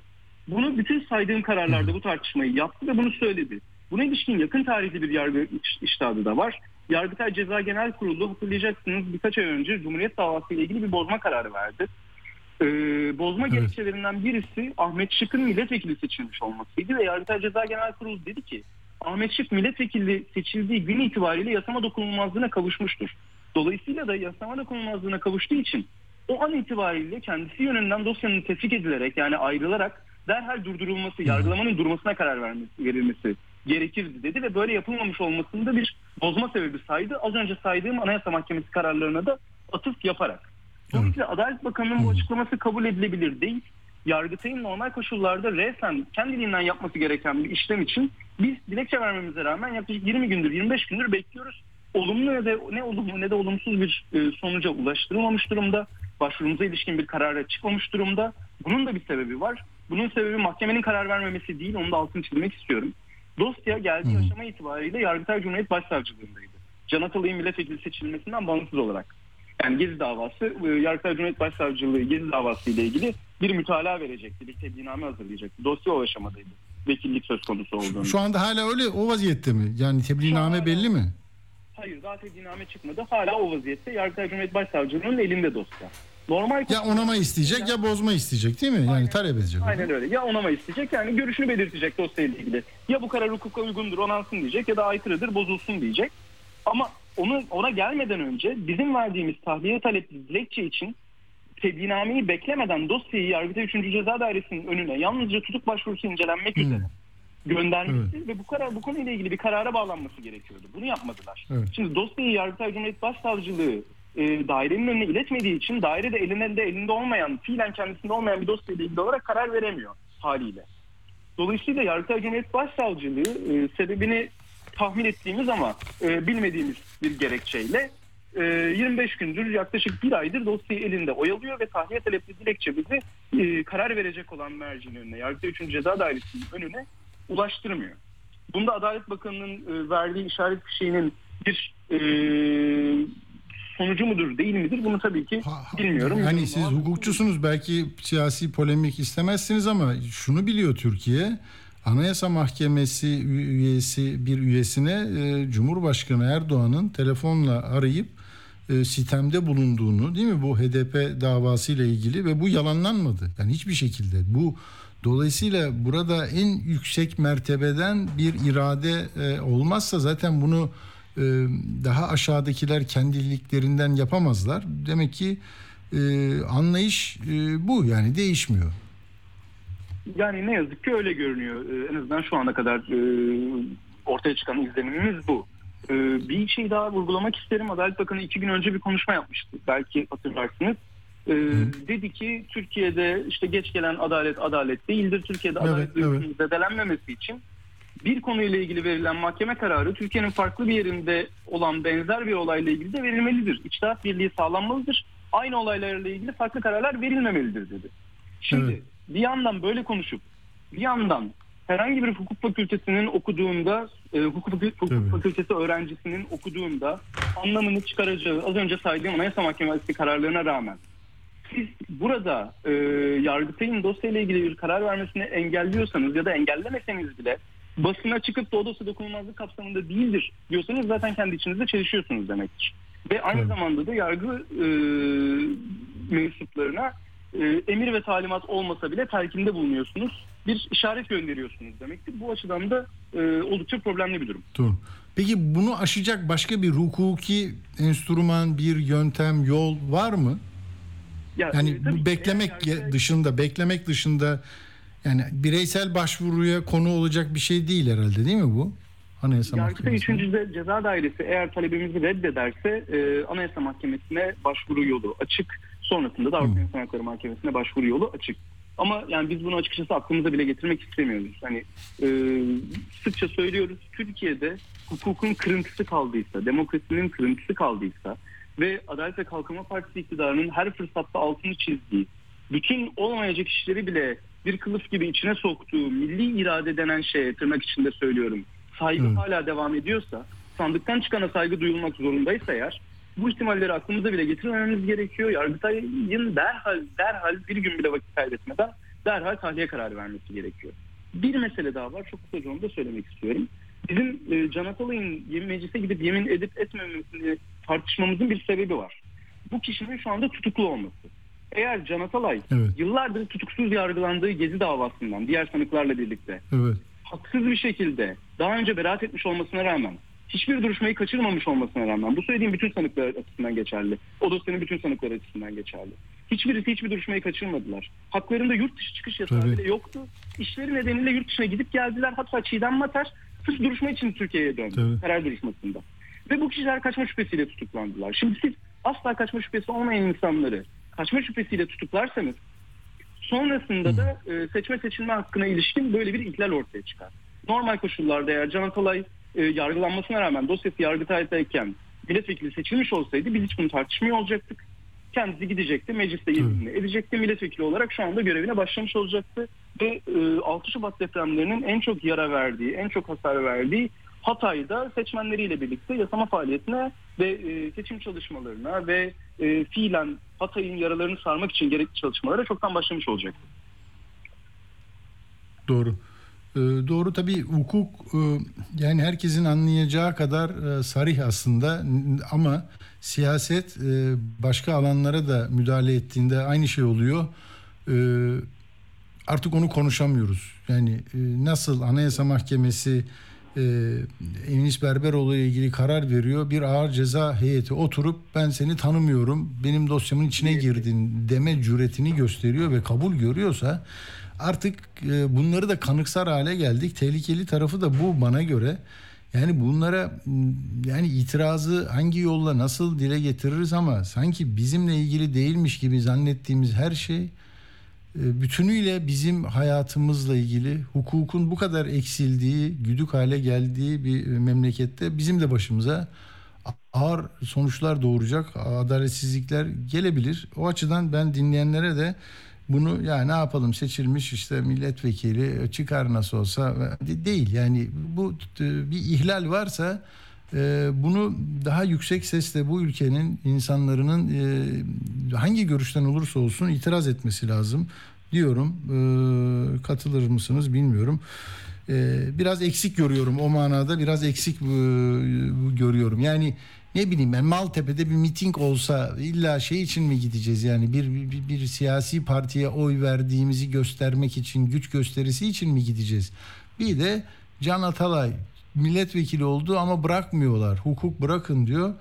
[SPEAKER 12] Bunu bütün saydığım kararlarda bu tartışmayı yaptı ve bunu söyledi. Buna ilişkin yakın tarihli bir yargı iş- iştahatı da var. Yargıtay Ceza Genel Kurulu hatırlayacaksınız birkaç ay önce Cumhuriyet davası ile ilgili bir bozma kararı verdi. Ee, bozma gerekçelerinden birisi Ahmet Şık'ın milletvekili seçilmiş olmasıydı ve Yargıtay Ceza Genel Kurulu dedi ki Ahmet Şık milletvekili seçildiği gün itibariyle yasama dokunulmazlığına kavuşmuştur. Dolayısıyla da yasama dokunulmazlığına kavuştuğu için o an itibariyle kendisi yönünden dosyanın tefrik edilerek yani ayrılarak derhal durdurulması, yargılamanın durmasına karar vermesi, verilmesi gerekirdi dedi ve böyle yapılmamış olmasında bir bozma sebebi saydı. Az önce saydığım Anayasa Mahkemesi kararlarına da atıf yaparak. Dolayısıyla Adalet Bakanı'nın bu açıklaması kabul edilebilir değil. Yargıtay'ın normal koşullarda resen kendiliğinden yapması gereken bir işlem için biz dilekçe vermemize rağmen yaklaşık 20 gündür 25 gündür bekliyoruz. Olumlu ne de ne olumlu ne de olumsuz bir e, sonuca ulaştırılmamış durumda. Başvurumuza ilişkin bir karara çıkmamış durumda. Bunun da bir sebebi var. Bunun sebebi mahkemenin karar vermemesi değil. Onu da altını çizmek istiyorum. Dosya geldiği aşama itibariyle Yargıtay Cumhuriyet Başsavcılığındaydı. Can Atalay'ın milletvekili seçilmesinden bağımsız olarak. Yani Gezi davası, e, Yargıtay Cumhuriyet Başsavcılığı Gezi davası ile ilgili bir mütalaa verecekti, bir tebliğname hazırlayacaktı. Dosya o aşamadaydı. Vekillik söz konusu olduğunda.
[SPEAKER 2] Şu anda hala öyle o vaziyette mi? Yani tebliğname belli mi?
[SPEAKER 12] Hayır daha tebliğname çıkmadı. Hala o vaziyette Yargıtay Cumhuriyet Başsavcılığı'nın elinde dosya. Normal
[SPEAKER 2] Ya onama isteyecek ya bozma isteyecek değil mi? Yani talep edecek.
[SPEAKER 12] Aynen öyle. Ya onama isteyecek yani görüşünü belirtecek dosyayla ilgili. Ya bu karar hukuka uygundur onansın diyecek ya da aykırıdır bozulsun diyecek. Ama onu ona gelmeden önce bizim verdiğimiz tahliye talepli dilekçe için tebliğnameyi beklemeden dosyayı Yargıtay 3. Ceza Dairesi'nin önüne yalnızca tutuk başvurusu incelenmek üzere göndermesi ve bu karar bu konuyla ilgili bir karara bağlanması gerekiyordu. Bunu yapmadılar.
[SPEAKER 2] Evet.
[SPEAKER 12] Şimdi dosyayı Yargıtay Cumhuriyet Başsavcılığı e, dairenin önüne iletmediği için daire de elinde elinde olmayan, fiilen kendisinde olmayan bir dosyayla ilgili olarak karar veremiyor haliyle. Dolayısıyla Yargıtay Cumhuriyet Başsavcılığı e, sebebini tahmin ettiğimiz ama e, bilmediğimiz bir gerekçeyle e, 25 gündür yaklaşık bir aydır dosyayı elinde oyalıyor ve tahliye talepli dilekçemizi e, karar verecek olan mercinin önüne, Yargıtay 3. Ceza Dairesi'nin önüne ulaştırmıyor. Bunda Adalet Bakanı'nın e, verdiği işaret fişeğinin bir e, sonucu mudur değil midir bunu tabii ki bilmiyorum.
[SPEAKER 2] Yani siz hukukçusunuz belki siyasi polemik istemezsiniz ama şunu biliyor Türkiye. Anayasa Mahkemesi üyesi bir üyesine e, Cumhurbaşkanı Erdoğan'ın telefonla arayıp e, sitemde bulunduğunu değil mi bu HDP davası ile ilgili ve bu yalanlanmadı. Yani hiçbir şekilde bu dolayısıyla burada en yüksek mertebeden bir irade e, olmazsa zaten bunu daha aşağıdakiler kendiliklerinden yapamazlar. Demek ki e, anlayış e, bu yani değişmiyor.
[SPEAKER 12] Yani ne yazık ki öyle görünüyor. En azından şu ana kadar e, ortaya çıkan izlenimimiz bu. Bir şey daha vurgulamak isterim. Adalet Bakanı iki gün önce bir konuşma yapmıştı. Belki hatırlarsınız. Ee, dedi ki Türkiye'de işte geç gelen adalet adalet değildir. Türkiye'de
[SPEAKER 2] Evet,
[SPEAKER 12] adalet duygusunun zedelenmemesi için bir konuyla ilgili verilen mahkeme kararı Türkiye'nin farklı bir yerinde olan benzer bir olayla ilgili de verilmelidir. İçtihat birliği sağlanmalıdır. Aynı olaylarla ilgili farklı kararlar verilmemelidir dedi. Şimdi
[SPEAKER 2] Evet.
[SPEAKER 12] bir yandan böyle konuşup bir yandan herhangi bir hukuk fakültesinin okuduğunda e, hukuk, hukuk
[SPEAKER 2] Tabii.
[SPEAKER 12] fakültesi öğrencisinin okuduğunda anlamını çıkaracağı az önce saydığım Anayasa Mahkemesi kararlarına rağmen siz burada e, Yargıtay'ın dosyayla ilgili bir karar vermesini engelliyorsanız ya da engellemeseniz bile basına çıkıp da o dosya dokunulmazlık kapsamında değildir diyorsanız zaten kendi içinizde çelişiyorsunuz demektir. Ve aynı
[SPEAKER 2] Evet.
[SPEAKER 12] zamanda da yargı e, mensuplarına e, emir ve talimat olmasa bile telkinde bulunuyorsunuz. Bir işaret gönderiyorsunuz demektir. Bu açıdan da e, oldukça problemli bir durum.
[SPEAKER 2] Doğru. Peki bunu aşacak başka bir hukuki enstrüman, bir yöntem, yol var mı?
[SPEAKER 12] Ya,
[SPEAKER 2] Yani
[SPEAKER 12] e,
[SPEAKER 2] bu
[SPEAKER 12] ki
[SPEAKER 2] beklemek
[SPEAKER 12] Yargıtay-
[SPEAKER 2] dışında, beklemek dışında yani bireysel başvuruya konu olacak bir şey değil herhalde değil mi bu? Anayasa
[SPEAKER 12] Yargıtay
[SPEAKER 2] Mahkemesi'nde.
[SPEAKER 12] 3. Ce- Ceza Dairesi eğer talebimizi reddederse e, Anayasa Mahkemesi'ne başvuru yolu açık. Sonrasında da Avrupa İnsan Hakları Mahkemesi'ne başvuru yolu açık. Ama yani biz bunu açıkçası aklımıza bile getirmek istemiyoruz. Hani e, sıkça söylüyoruz. Türkiye'de hukukun kırıntısı kaldıysa, demokrasinin kırıntısı kaldıysa ve Adalet ve Kalkınma Partisi iktidarının her fırsatta altını çizdiği, bütün olmayacak işleri bile bir kılıf gibi içine soktuğu milli irade denen şeye tırnak içinde söylüyorum. Saygı
[SPEAKER 2] Evet.
[SPEAKER 12] hala devam ediyorsa, sandıktan çıkana saygı duyulmak zorundaysa eğer bu ihtimalleri aklımıza bile getirmememiz gerekiyor. Yargıtay'ın derhal, derhal bir gün bile vakit kaybetmeden derhal tahliye kararı vermesi gerekiyor. Bir mesele daha var. Çok kısaca onu da söylemek istiyorum. Bizim e, Can Atalay'ın meclise gidip yemin edip etmemesini tartışmamızın bir sebebi var. Bu kişinin şu anda tutuklu olması. Eğer Can Atalay
[SPEAKER 2] Evet.
[SPEAKER 12] yıllardır tutuksuz yargılandığı Gezi davasından diğer sanıklarla birlikte
[SPEAKER 2] Evet.
[SPEAKER 12] haksız bir şekilde daha önce beraat etmiş olmasına rağmen hiçbir duruşmayı kaçırmamış olmasına rağmen bu söylediğim bütün sanıklar açısından geçerli. O dosyanın bütün sanıkları açısından geçerli. Hiçbirisi hiçbir duruşmayı kaçırmadılar. Haklarında yurt dışı çıkış yasağı
[SPEAKER 2] Tabii.
[SPEAKER 12] bile yoktu. İşleri nedeniyle yurt dışına gidip geldiler. Hatta Çiğdem Matar sırf duruşma için Türkiye'ye döndü.
[SPEAKER 2] Tabii.
[SPEAKER 12] Karar duruşmasında. Ve bu kişiler kaçma şüphesiyle tutuklandılar. Şimdi siz asla kaçma şüphesi olmayan insanları kaçma şüphesiyle tutuklarsanız sonrasında da e, seçme seçilme hakkına ilişkin böyle bir ihlal ortaya çıkar. Normal koşullarda eğer Can Atalay e, yargılanmasına rağmen dosyası Yargıtay'dayken milletvekili seçilmiş olsaydı biz hiç bunu tartışmıyor olacaktık. Kendisi gidecekti, mecliste yeminini edecekti, milletvekili olarak şu anda görevine başlamış olacaktı. Ve e, 6 Şubat depremlerinin en çok yara verdiği, en çok hasar verdiği Hatay'da seçmenleriyle birlikte yasama faaliyetine ve e, seçim çalışmalarına ve e, fiilen Hatay'ın yaralarını sarmak için gerekli çalışmalara çoktan başlamış olacaktı.
[SPEAKER 2] Doğru. Ee, doğru tabii hukuk e, yani herkesin anlayacağı kadar e, sarih aslında ama siyaset e, başka alanlara da müdahale ettiğinde aynı şey oluyor. E, artık onu konuşamıyoruz. Yani e, nasıl Anayasa Mahkemesi e, Enis Berberoğlu ile ilgili karar veriyor. Bir ağır ceza heyeti oturup ben seni tanımıyorum. Benim dosyamın içine girdin deme cüretini gösteriyor ve kabul görüyorsa artık e, bunları da kanıksar hale geldik. Tehlikeli tarafı da bu bana göre. Yani bunlara yani itirazı hangi yolla nasıl dile getiririz ama sanki bizimle ilgili değilmiş gibi zannettiğimiz her şey bütünüyle bizim hayatımızla ilgili hukukun bu kadar eksildiği, güdük hale geldiği bir memlekette bizim de başımıza ağır sonuçlar doğuracak adaletsizlikler gelebilir. O açıdan ben dinleyenlere de bunu ya ne yapalım seçilmiş işte milletvekili çıkar nasıl olsa de- değil. Yani bu e, bir ihlal varsa e, bunu daha yüksek sesle bu ülkenin insanların e, hangi görüşten olursa olsun itiraz etmesi lazım diyorum. E, katılır mısınız bilmiyorum. E, biraz eksik görüyorum o manada biraz eksik e, görüyorum. Yani ne bileyim ben Maltepe'de bir miting olsa illa şey için mi gideceğiz yani bir, bir, bir siyasi partiye oy verdiğimizi göstermek için güç gösterisi için mi gideceğiz? Bir de Can Atalay milletvekili oldu ama bırakmıyorlar. Hukuk bırakın diyor.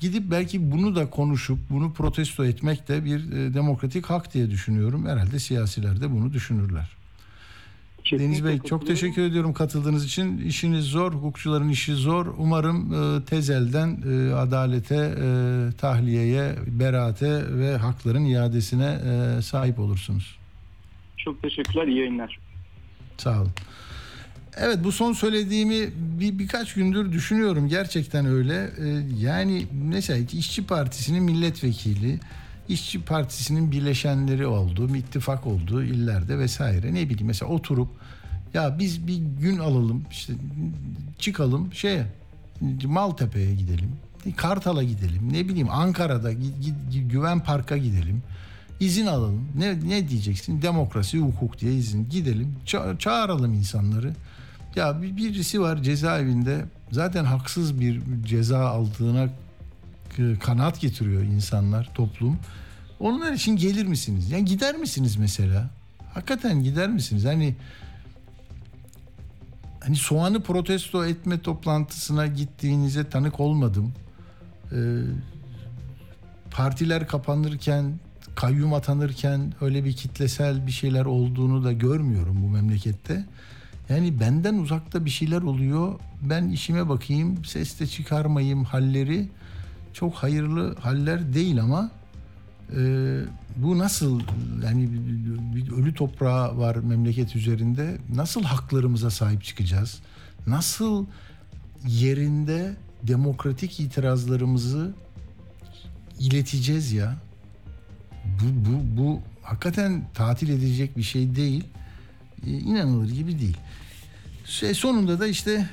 [SPEAKER 2] Gidip belki bunu da konuşup bunu protesto etmek de bir e, demokratik hak diye düşünüyorum. Herhalde siyasiler de bunu düşünürler. Deniz Bey çok teşekkür ediyorum katıldığınız için. İşiniz zor, hukukçuların işi zor. Umarım e, tezelden e, adalete, e, tahliyeye, beraate ve hakların iadesine e, sahip olursunuz.
[SPEAKER 12] Çok teşekkürler, iyi yayınlar.
[SPEAKER 2] Sağ olun. Evet bu son söylediğimi bir birkaç gündür düşünüyorum gerçekten öyle. Ee, yani mesela İşçi Partisi'nin milletvekili, İşçi Partisi'nin birleşenleri oldu, bir ittifak oldu illerde vesaire. Ne bileyim mesela oturup ya biz bir gün alalım işte çıkalım şeye Maltepe'ye gidelim. Kartal'a gidelim. Ne bileyim Ankara'da gü- gü- Güven Park'a gidelim. İzin alalım. Ne ne diyeceksin? Demokrasi, hukuk diye izin. Gidelim. ça- çağıralım insanları. Ya bir, birisi var cezaevinde zaten haksız bir ceza aldığına kanaat getiriyor insanlar, toplum. Onlar için gelir misiniz? Yani gider misiniz mesela? Hakikaten gider misiniz? Hani hani soğanı protesto etme toplantısına gittiğinize tanık olmadım. Ee, partiler kapanırken, kayyum atanırken öyle bir kitlesel bir şeyler olduğunu da görmüyorum bu memlekette. Yani benden uzakta bir şeyler oluyor. Ben işime bakayım, ses de çıkarmayayım halleri çok hayırlı haller değil ama e, bu nasıl yani bir, bir ölü toprağı var memleket üzerinde nasıl haklarımıza sahip çıkacağız? Nasıl yerinde demokratik itirazlarımızı ileteceğiz ya? Bu, bu, bu hakikaten tatil edilecek bir şey değil. E, inanılır gibi değil. Şey, sonunda da işte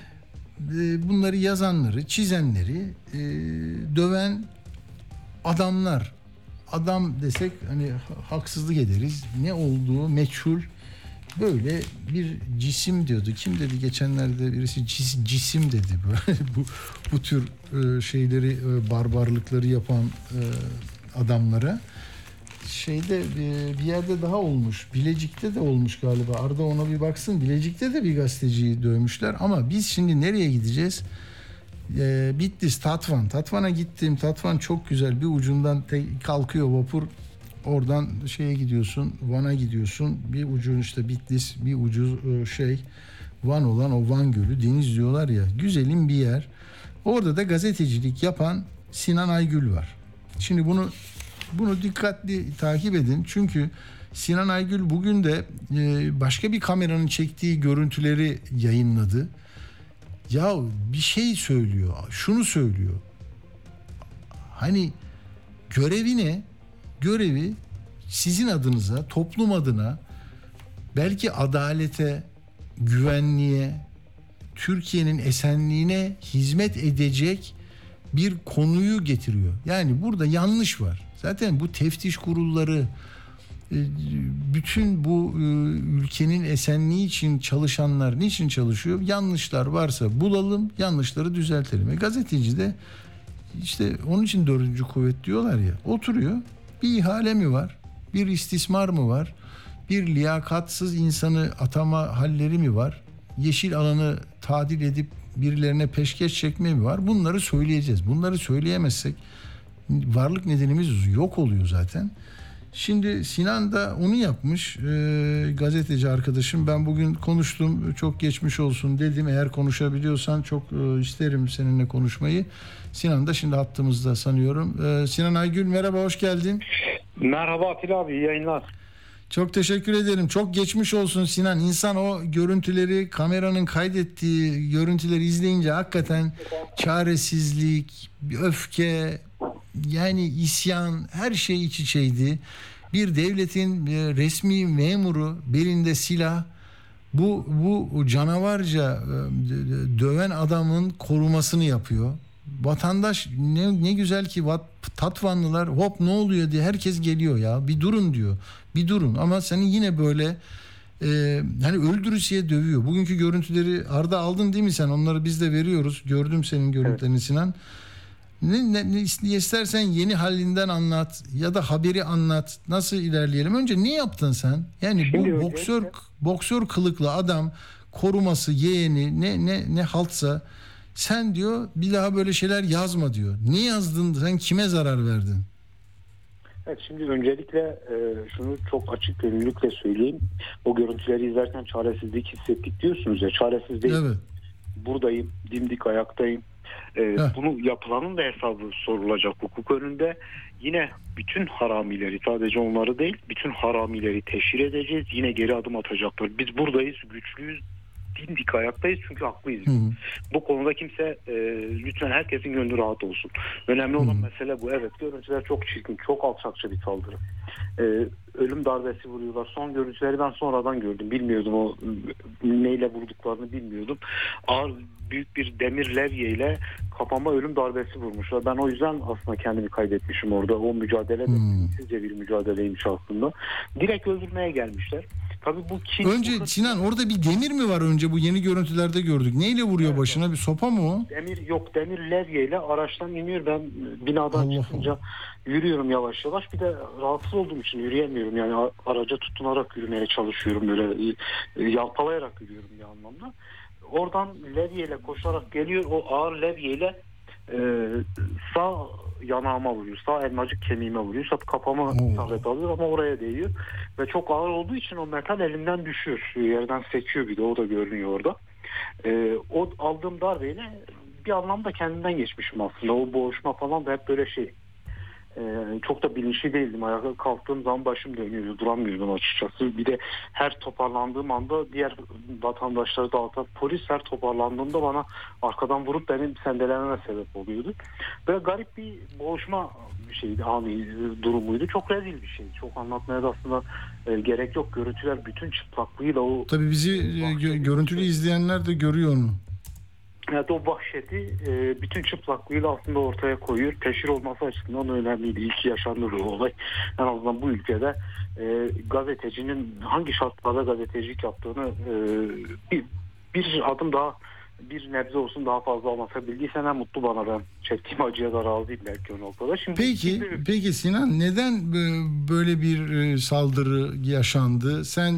[SPEAKER 2] e, bunları yazanları, çizenleri e, döven adamlar. Adam desek hani ha- haksızlık ederiz. Ne olduğu meçhul böyle bir cisim diyordu. Kim dedi geçenlerde birisi cis- cisim dedi bu bu tür e, şeyleri e, barbarlıkları yapan e, adamlara. Şeyde e, bir yerde daha olmuş. Bilecik'te de olmuş galiba. Arda ona bir baksın. Bilecik'te de bir gazeteciyi dövmüşler ama biz şimdi nereye gideceğiz? E, Bitlis, Tatvan. Tatvan'a gittim. Tatvan çok güzel. Bir ucundan kalkıyor vapur. Oradan şeye gidiyorsun. Van'a gidiyorsun. Bir ucu işte Bitlis, bir ucu e, şey Van olan o Van Gölü deniz diyorlar ya. Güzelim bir yer. Orada da gazetecilik yapan Sinan Aygül var. Şimdi bunu bunu dikkatli takip edin. Çünkü Sinan Aygül bugün de e, başka bir kameranın çektiği görüntüleri yayınladı. Ya bir şey söylüyor. Şunu söylüyor. Hani görevi ne? Görevi sizin adınıza, toplum adına belki adalete, güvenliğe, Türkiye'nin esenliğine hizmet edecek bir konuyu getiriyor. Yani burada yanlış var. Zaten bu teftiş kurulları e, bütün bu e, ülkenin esenliği için çalışanlar niçin çalışıyor? Yanlışlar varsa bulalım, yanlışları düzeltelim. E gazeteci de işte onun için dördüncü kuvvet diyorlar ya. Oturuyor. Bir ihale mi var? Bir istismar mı var? Bir liyakatsız insanı atama halleri mi var? Yeşil alanı tadil edip birilerine peşkeş çekme mi var? Bunları söyleyeceğiz. Bunları söyleyemezsek varlık nedenimiz yok oluyor zaten. Şimdi Sinan da onu yapmış ee, gazeteci arkadaşım. Ben bugün konuştum çok geçmiş olsun dedim. Eğer konuşabiliyorsan çok e, isterim seninle konuşmayı. Sinan da şimdi hattımızda sanıyorum. Ee, Sinan Aygül merhaba hoş geldin.
[SPEAKER 13] Merhaba Atilla abi iyi yayınlar.
[SPEAKER 2] Çok teşekkür ederim. Çok geçmiş olsun Sinan. İnsan o görüntüleri, kameranın kaydettiği görüntüleri izleyince hakikaten çaresizlik, öfke, yani isyan her şey iç içeydi. Bir devletin e, resmi memuru belinde silah bu bu canavarca e, döven adamın korumasını yapıyor. Vatandaş ne, ne güzel ki vat, Tatvanlılar hop ne oluyor diye herkes geliyor ya bir durun diyor. Bir durun ama seni yine böyle e, hani öldürüsüye dövüyor. Bugünkü görüntüleri Arda aldın değil mi sen? Onları biz de veriyoruz. Gördüm senin görüntülerini evet. Sinan. Ne, ne, ne istersen yeni halinden anlat ya da haberi anlat. Nasıl ilerleyelim? Önce ne yaptın sen? Yani
[SPEAKER 13] Şimdi
[SPEAKER 2] bu boksör
[SPEAKER 13] öncelikle...
[SPEAKER 2] boksör kılıklı adam koruması yeğeni ne ne ne haltsa sen diyor bir daha böyle şeyler yazma diyor. Ne yazdın? Sen kime zarar verdin?
[SPEAKER 13] Evet şimdi öncelikle e, şunu çok açık gönüllülükle söyleyeyim. O görüntüleri izlerken çaresizlik hissettik diyorsunuz ya. Çaresiz değil.
[SPEAKER 2] Evet.
[SPEAKER 13] Buradayım, dimdik ayaktayım. E, bunu yapılanın da hesabı sorulacak hukuk önünde. Yine bütün haramileri sadece onları değil bütün haramileri teşhir edeceğiz. Yine geri adım atacaklar. Biz buradayız, güçlüyüz, dimdik ayaktayız çünkü haklıyız.
[SPEAKER 2] Hı hı.
[SPEAKER 13] Bu konuda kimse e, lütfen herkesin gönlü rahat olsun. Önemli olan
[SPEAKER 2] Hı.
[SPEAKER 13] mesele bu. Evet görüntüler çok çirkin, çok alçakça bir saldırı. E, ölüm darbesi vuruyorlar. Son görüntüleri ben sonradan gördüm. Bilmiyordum o neyle vurduklarını bilmiyordum. Ağır büyük bir demir levye ile kafama ölüm darbesi vurmuşlar. Ben o yüzden aslında kendimi kaybetmişim orada. O mücadele de sizce bir mücadeleymiş aslında. Direkt öldürmeye gelmişler. Tabii bu kin,
[SPEAKER 2] Önce
[SPEAKER 13] bu-
[SPEAKER 2] Sinan orada bir demir mi var önce bu yeni görüntülerde gördük. Neyle vuruyor başına? Bir sopa mı o?
[SPEAKER 13] Demir yok demir levye ile araçtan iniyor. Ben binadan
[SPEAKER 2] Allah
[SPEAKER 13] çıkınca yürüyorum yavaş yavaş. Bir de rahatsız olduğum için yürüyemiyorum. Yani a- araca tutunarak yürümeye çalışıyorum. Böyle e, yalpalayarak yürüyorum bir anlamda. Oradan levye ile koşarak geliyor. O ağır levye ile e, sağ yanağıma vuruyor. Sağ elmacık kemiğime vuruyor. Sağ kafama isabet alıyor ama oraya değiyor. Ve çok ağır olduğu için o metal elimden düşüyor. Yerden sekiyor bir de o da görünüyor orada. E, o aldığım darbeyle bir anlamda kendimden geçmişim aslında. O boğuşma falan da hep böyle şey. E, çok da bilinçli değildim. Ayağa kalktığım zaman başım dönüyordu. Duramıyordum açıkçası. Bir de her toparlandığım anda diğer vatandaşları dağıtan polis her toparlandığımda bana arkadan vurup benim sendelememe sebep oluyordu. Böyle garip bir boğuşma bir şeydi anı e, durumuydu. Çok rezil bir şeydi. Çok anlatmaya da aslında e, gerek yok. Görüntüler bütün çıplaklığıyla o
[SPEAKER 2] Tabii bizi e, gö- görüntülü izleyenler de görüyor onu.
[SPEAKER 13] Evet o vahşeti e, bütün çıplaklığıyla aslında ortaya koyuyor. Teşhir olması açısından önemliydi. İlk yaşandı bu olay. En azından bu ülkede e, gazetecinin hangi şartlarda gazetecilik yaptığını e, bir, bir adım daha bir nebze olsun daha fazla anlatabildiyse ne mutlu bana ben. Çektiğim acıya da razıyım belki o noktada. Şimdi,
[SPEAKER 2] Peki,
[SPEAKER 13] şimdi-
[SPEAKER 2] peki Sinan neden böyle bir e, saldırı yaşandı? Sen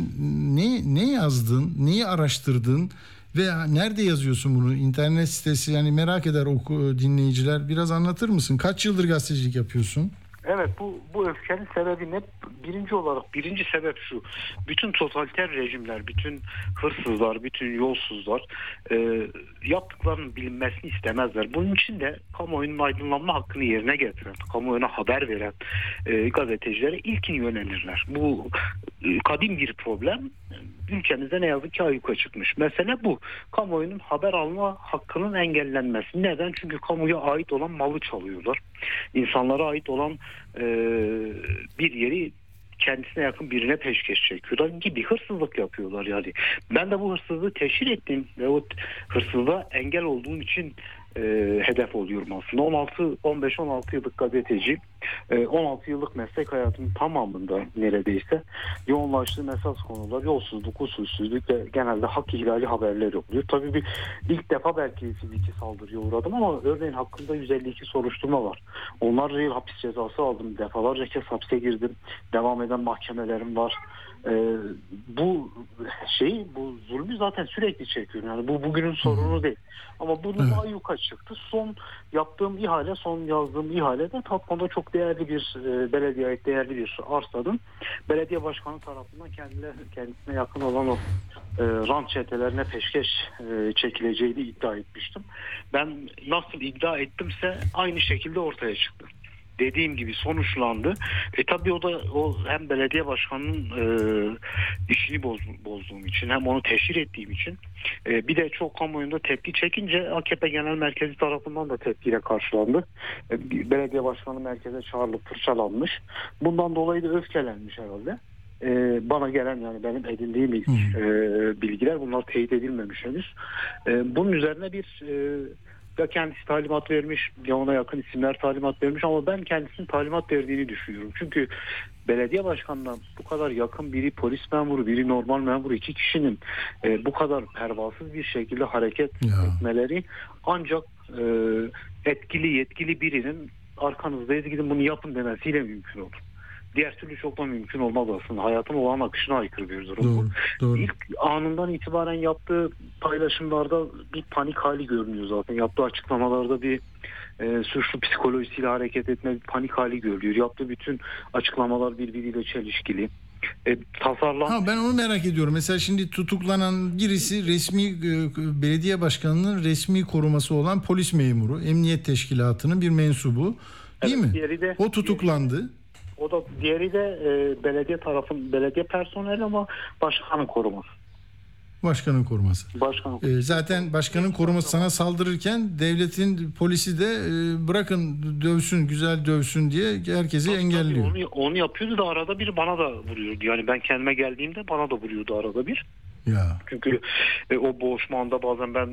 [SPEAKER 2] ne ne yazdın? Neyi araştırdın? Ve nerede yazıyorsun bunu? İnternet sitesi yani merak eder oku dinleyiciler. Biraz anlatır mısın? Kaç yıldır gazetecilik yapıyorsun?
[SPEAKER 13] Evet bu bu öfkenin sebebi ne? Birinci olarak birinci sebep şu. Bütün totaliter rejimler, bütün hırsızlar, bütün yolsuzlar e, yaptıklarının bilinmesini istemezler. Bunun için de kamuoyunun aydınlanma hakkını yerine getiren, kamuoyuna haber veren e, gazetecilere ilkin yönelirler. Bu e, kadim bir problem. Ülkemizde ne yazık ki ayyuka çıkmış. Mesele bu. Kamuoyunun haber alma hakkının engellenmesi. Neden? Çünkü kamuya ait olan malı çalıyorlar. İnsanlara ait olan e, bir yeri kendisine yakın birine peşkeş çekiyorlar gibi hırsızlık yapıyorlar yani. Ben de bu hırsızlığı teşhir ettiğim ve o hırsızlığa engel olduğum için e, hedef oluyorum aslında. 16 15-16 yıllık gazeteci, 16 yıllık meslek hayatımın tamamında neredeyse yoğunlaştığım esas konular yolsuzluk, usulsüzlük ve genelde hak ihlali haberleri oluyor. Tabii bir ilk defa belki fiziki saldırıya uğradım ama örneğin hakkında 152 soruşturma var. Onlarca yıl hapis cezası aldım. Defalarca kez hapse girdim. Devam eden mahkemelerim var. Ee, bu şey bu zulmü zaten sürekli çekiyorum. Yani bu bugünün sorunu değil. Ama bunun ayyuka çıktı. Son yaptığım ihale, son yazdığım ihalede Tatvan'da çok değerli bir e, belediyeye ait değerli bir arsanın belediye başkanı tarafından kendine, kendisine yakın olan o e, rant çetelerine peşkeş e, çekileceğini iddia etmiştim. Ben nasıl iddia ettimse aynı şekilde ortaya çıktı dediğim gibi sonuçlandı. E tabii o da o hem belediye başkanının e, işini boz, bozduğum için hem onu teşhir ettiğim için e, bir de çok kamuoyunda tepki çekince AKP Genel Merkezi tarafından da tepkiyle karşılandı. E, belediye başkanı merkeze çağrılıp fırçalanmış. Bundan dolayı da öfkelenmiş herhalde. E, bana gelen yani benim edindiğim ilk, e, bilgiler bunlar teyit edilmemiş henüz. E, bunun üzerine bir e, ya kendisi talimat vermiş ya ona yakın isimler talimat vermiş ama ben kendisinin talimat verdiğini düşünüyorum. Çünkü belediye başkanına bu kadar yakın biri polis memuru biri normal memuru iki kişinin e, bu kadar pervasız bir şekilde hareket etmeleri ancak e, etkili yetkili birinin arkanızdayız gidin bunu yapın demesiyle mümkün olur. Diğer türlü çok da mümkün olmaz aslında. Hayatın olan akışına aykırı bir durum bu.
[SPEAKER 2] Doğru, doğru.
[SPEAKER 13] İlk anından itibaren yaptığı paylaşımlarda bir panik hali görünüyor zaten. Yaptığı açıklamalarda bir e, suçlu psikolojisiyle hareket etme bir panik hali görülüyor. Yaptığı bütün açıklamalar birbiriyle çelişkili. E, tasarlan
[SPEAKER 2] Ha ben onu merak ediyorum. Mesela şimdi tutuklanan birisi resmi e, belediye başkanının resmi koruması olan polis memuru, emniyet teşkilatının bir mensubu. Değil
[SPEAKER 13] Evet,
[SPEAKER 2] mi?
[SPEAKER 13] diğeri de-
[SPEAKER 2] o tutuklandı.
[SPEAKER 13] O da diğeri de e, belediye tarafın belediye personeli ama başkanın koruması.
[SPEAKER 2] Başkanın koruması.
[SPEAKER 13] Başkanın
[SPEAKER 2] E, zaten başkanın koruması sana saldırırken devletin polisi de e, bırakın dövsün, güzel dövsün diye herkesi engelliyor.
[SPEAKER 13] Onu, onu yapıyordu da arada bir bana da vuruyordu. Yani ben kendime geldiğimde bana da vuruyordu arada bir.
[SPEAKER 2] Ya.
[SPEAKER 13] Çünkü e, o boğuşma anda bazen ben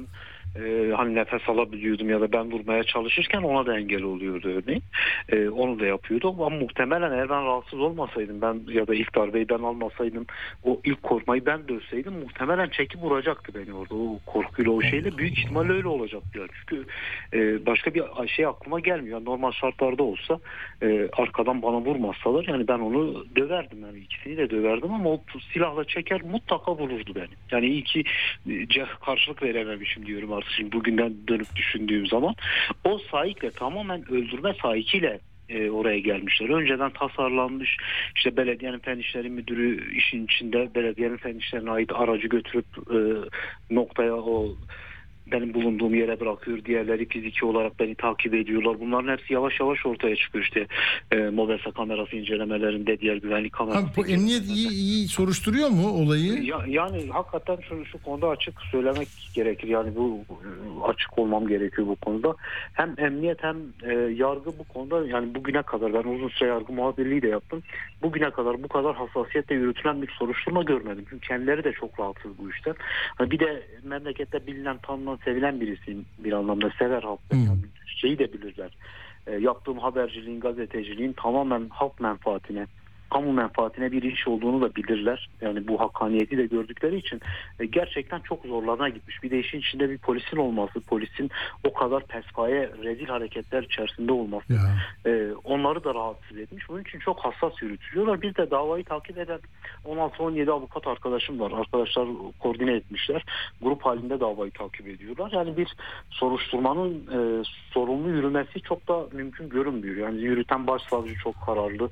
[SPEAKER 13] e, hani nefes alabiliyordum ya da ben vurmaya çalışırken ona da engel oluyordu örneğin. E, onu da yapıyordu ama muhtemelen eğer ben rahatsız olmasaydım ben ya da ilk darbeyi ben almasaydım o ilk korkmayı ben dövseydim muhtemelen çekip vuracaktı beni orada. O korkuyla o şeyle büyük ihtimalle öyle olacaktı yani. çünkü e, başka bir şey aklıma gelmiyor. Normal şartlarda olsa e, arkadan bana vurmazsalar yani ben onu döverdim. Yani ikisini de döverdim ama o silahla çeker mutlaka vururdu beni. Yani iyi ki e, karşılık verememişim diyorum artık şimdi bugünden dönüp düşündüğüm zaman o sahikle tamamen öldürme sahikiyle e, oraya gelmişler. Önceden tasarlanmış işte belediyenin fen işleri müdürü işin içinde belediyenin fen işlerine ait aracı götürüp e, noktaya o benim bulunduğum yere bırakıyor. Diğerleri fiziki olarak beni takip ediyorlar. Bunların hepsi yavaş yavaş ortaya çıkıyor. İşte e, mobese kamerası incelemelerinde diğer güvenlik kamerası.
[SPEAKER 2] Ha, bu emniyet iyi, iyi soruşturuyor mu olayı?
[SPEAKER 13] Ya, yani hakikaten şu, şu konuda açık söylemek gerekir. Yani bu bu- açık olmam gerekiyor bu konuda. Hem emniyet hem e, yargı bu konuda yani bugüne kadar ben uzun süre yargı muhabirliği de yaptım. Bugüne kadar bu kadar hassasiyetle yürütülen bir soruşturma görmedim. Çünkü kendileri de çok rahatsız bu işten. Hani bir de memlekette bilinen tanınan tarafından sevilen birisiyim bir anlamda. Sever halk. Yani şeyi de bilirler. E, yaptığım haberciliğin, gazeteciliğin tamamen halk menfaatine, kamu menfaatine bir iş olduğunu da bilirler. Yani bu hakkaniyeti de gördükleri için e, gerçekten çok zorlarına gitmiş. Bir de işin içinde bir polisin olması, polisin o kadar pespaye rezil hareketler içerisinde olması e, onları da rahatsız etmiş. Bunun için çok hassas yürütülüyorlar. Bir de davayı takip eden 16-17 avukat arkadaşım var. Arkadaşlar koordine etmişler. Grup halinde davayı takip ediyorlar. Yani bir soruşturmanın e, sorumlu yürümesi çok da mümkün görünmüyor. Yani yürüten başsavcı çok kararlı.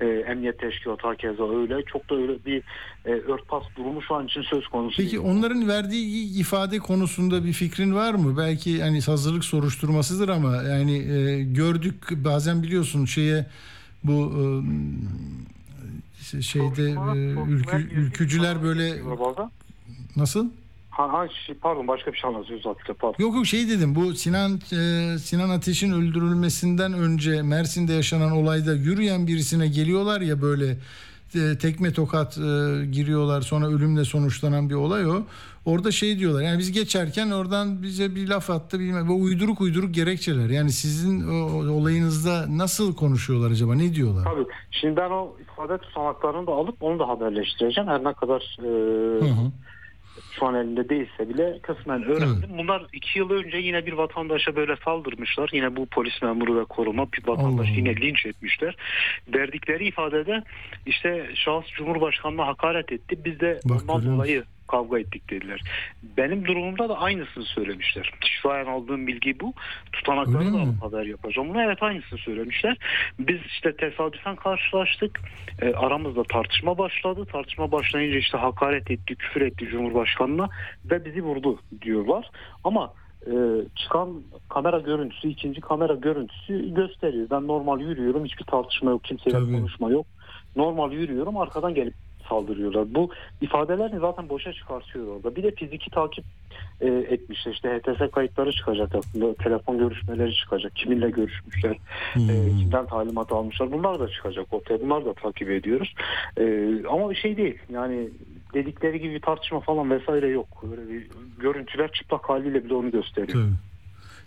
[SPEAKER 13] E, emniyet teşkilatı hakeza öyle. Çok da öyle bir e, örtbas durumu şu an için söz konusu
[SPEAKER 2] Peki
[SPEAKER 13] değil.
[SPEAKER 2] onların verdiği ifade konusunda bir fikrin var mı? Belki hani hazırlık soruşturmasıdır ama yani e, gördük bazen biliyorsun şeye bu e, şeyde e, ülkü, ülkücüler böyle nasıl?
[SPEAKER 13] Ha, ha, pardon başka bir şey anlatıyoruz zaten pardon.
[SPEAKER 2] Yok yok şey dedim bu Sinan e, Sinan Ateş'in öldürülmesinden önce Mersin'de yaşanan olayda yürüyen birisine geliyorlar ya böyle e, tekme tokat e, giriyorlar sonra ölümle sonuçlanan bir olay o. Orada şey diyorlar yani biz geçerken oradan bize bir laf attı bilmem ve uyduruk uyduruk gerekçeler. Yani sizin o, olayınızda nasıl konuşuyorlar acaba ne diyorlar?
[SPEAKER 13] Tabii. Şimdi ben o ifade tutanaklarını da alıp onu da haberleştireceğim. Her ne kadar e, şu an elinde değilse bile kısmen öğrendim. Bunlar iki yıl önce yine bir vatandaşa böyle saldırmışlar. Yine bu polis memuru ve koruma bir vatandaşı yine linç etmişler. Verdikleri ifadede işte şahıs Cumhurbaşkanı'na hakaret etti. Biz de ondan dolayı kavga ettik dediler. Benim durumumda da aynısını söylemişler. An aldığım bilgi bu. Tutanakları da haber yapacağım. Bunu evet aynısını söylemişler. Biz işte tesadüfen karşılaştık. E, aramızda tartışma başladı. Tartışma başlayınca işte hakaret etti, küfür etti Cumhurbaşkanı'na ve bizi vurdu diyorlar. Ama e, çıkan kamera görüntüsü, ikinci kamera görüntüsü gösteriyor. Ben normal yürüyorum. Hiçbir tartışma yok. Kimseyle konuşma yok. Normal yürüyorum. Arkadan gelip saldırıyorlar. Bu ifadelerini zaten boşa çıkartıyor orada. Bir de fiziki takip e, etmişler. İşte HTS kayıtları çıkacak aslında. Telefon görüşmeleri çıkacak. Kiminle görüşmüşler. E, kimden talimat almışlar. Bunlar da çıkacak ortaya. Bunlar da takip ediyoruz. E, ama bir şey değil. Yani dedikleri gibi bir tartışma falan vesaire yok. Öyle bir görüntüler çıplak haliyle bile onu gösteriyor.
[SPEAKER 2] Tabii.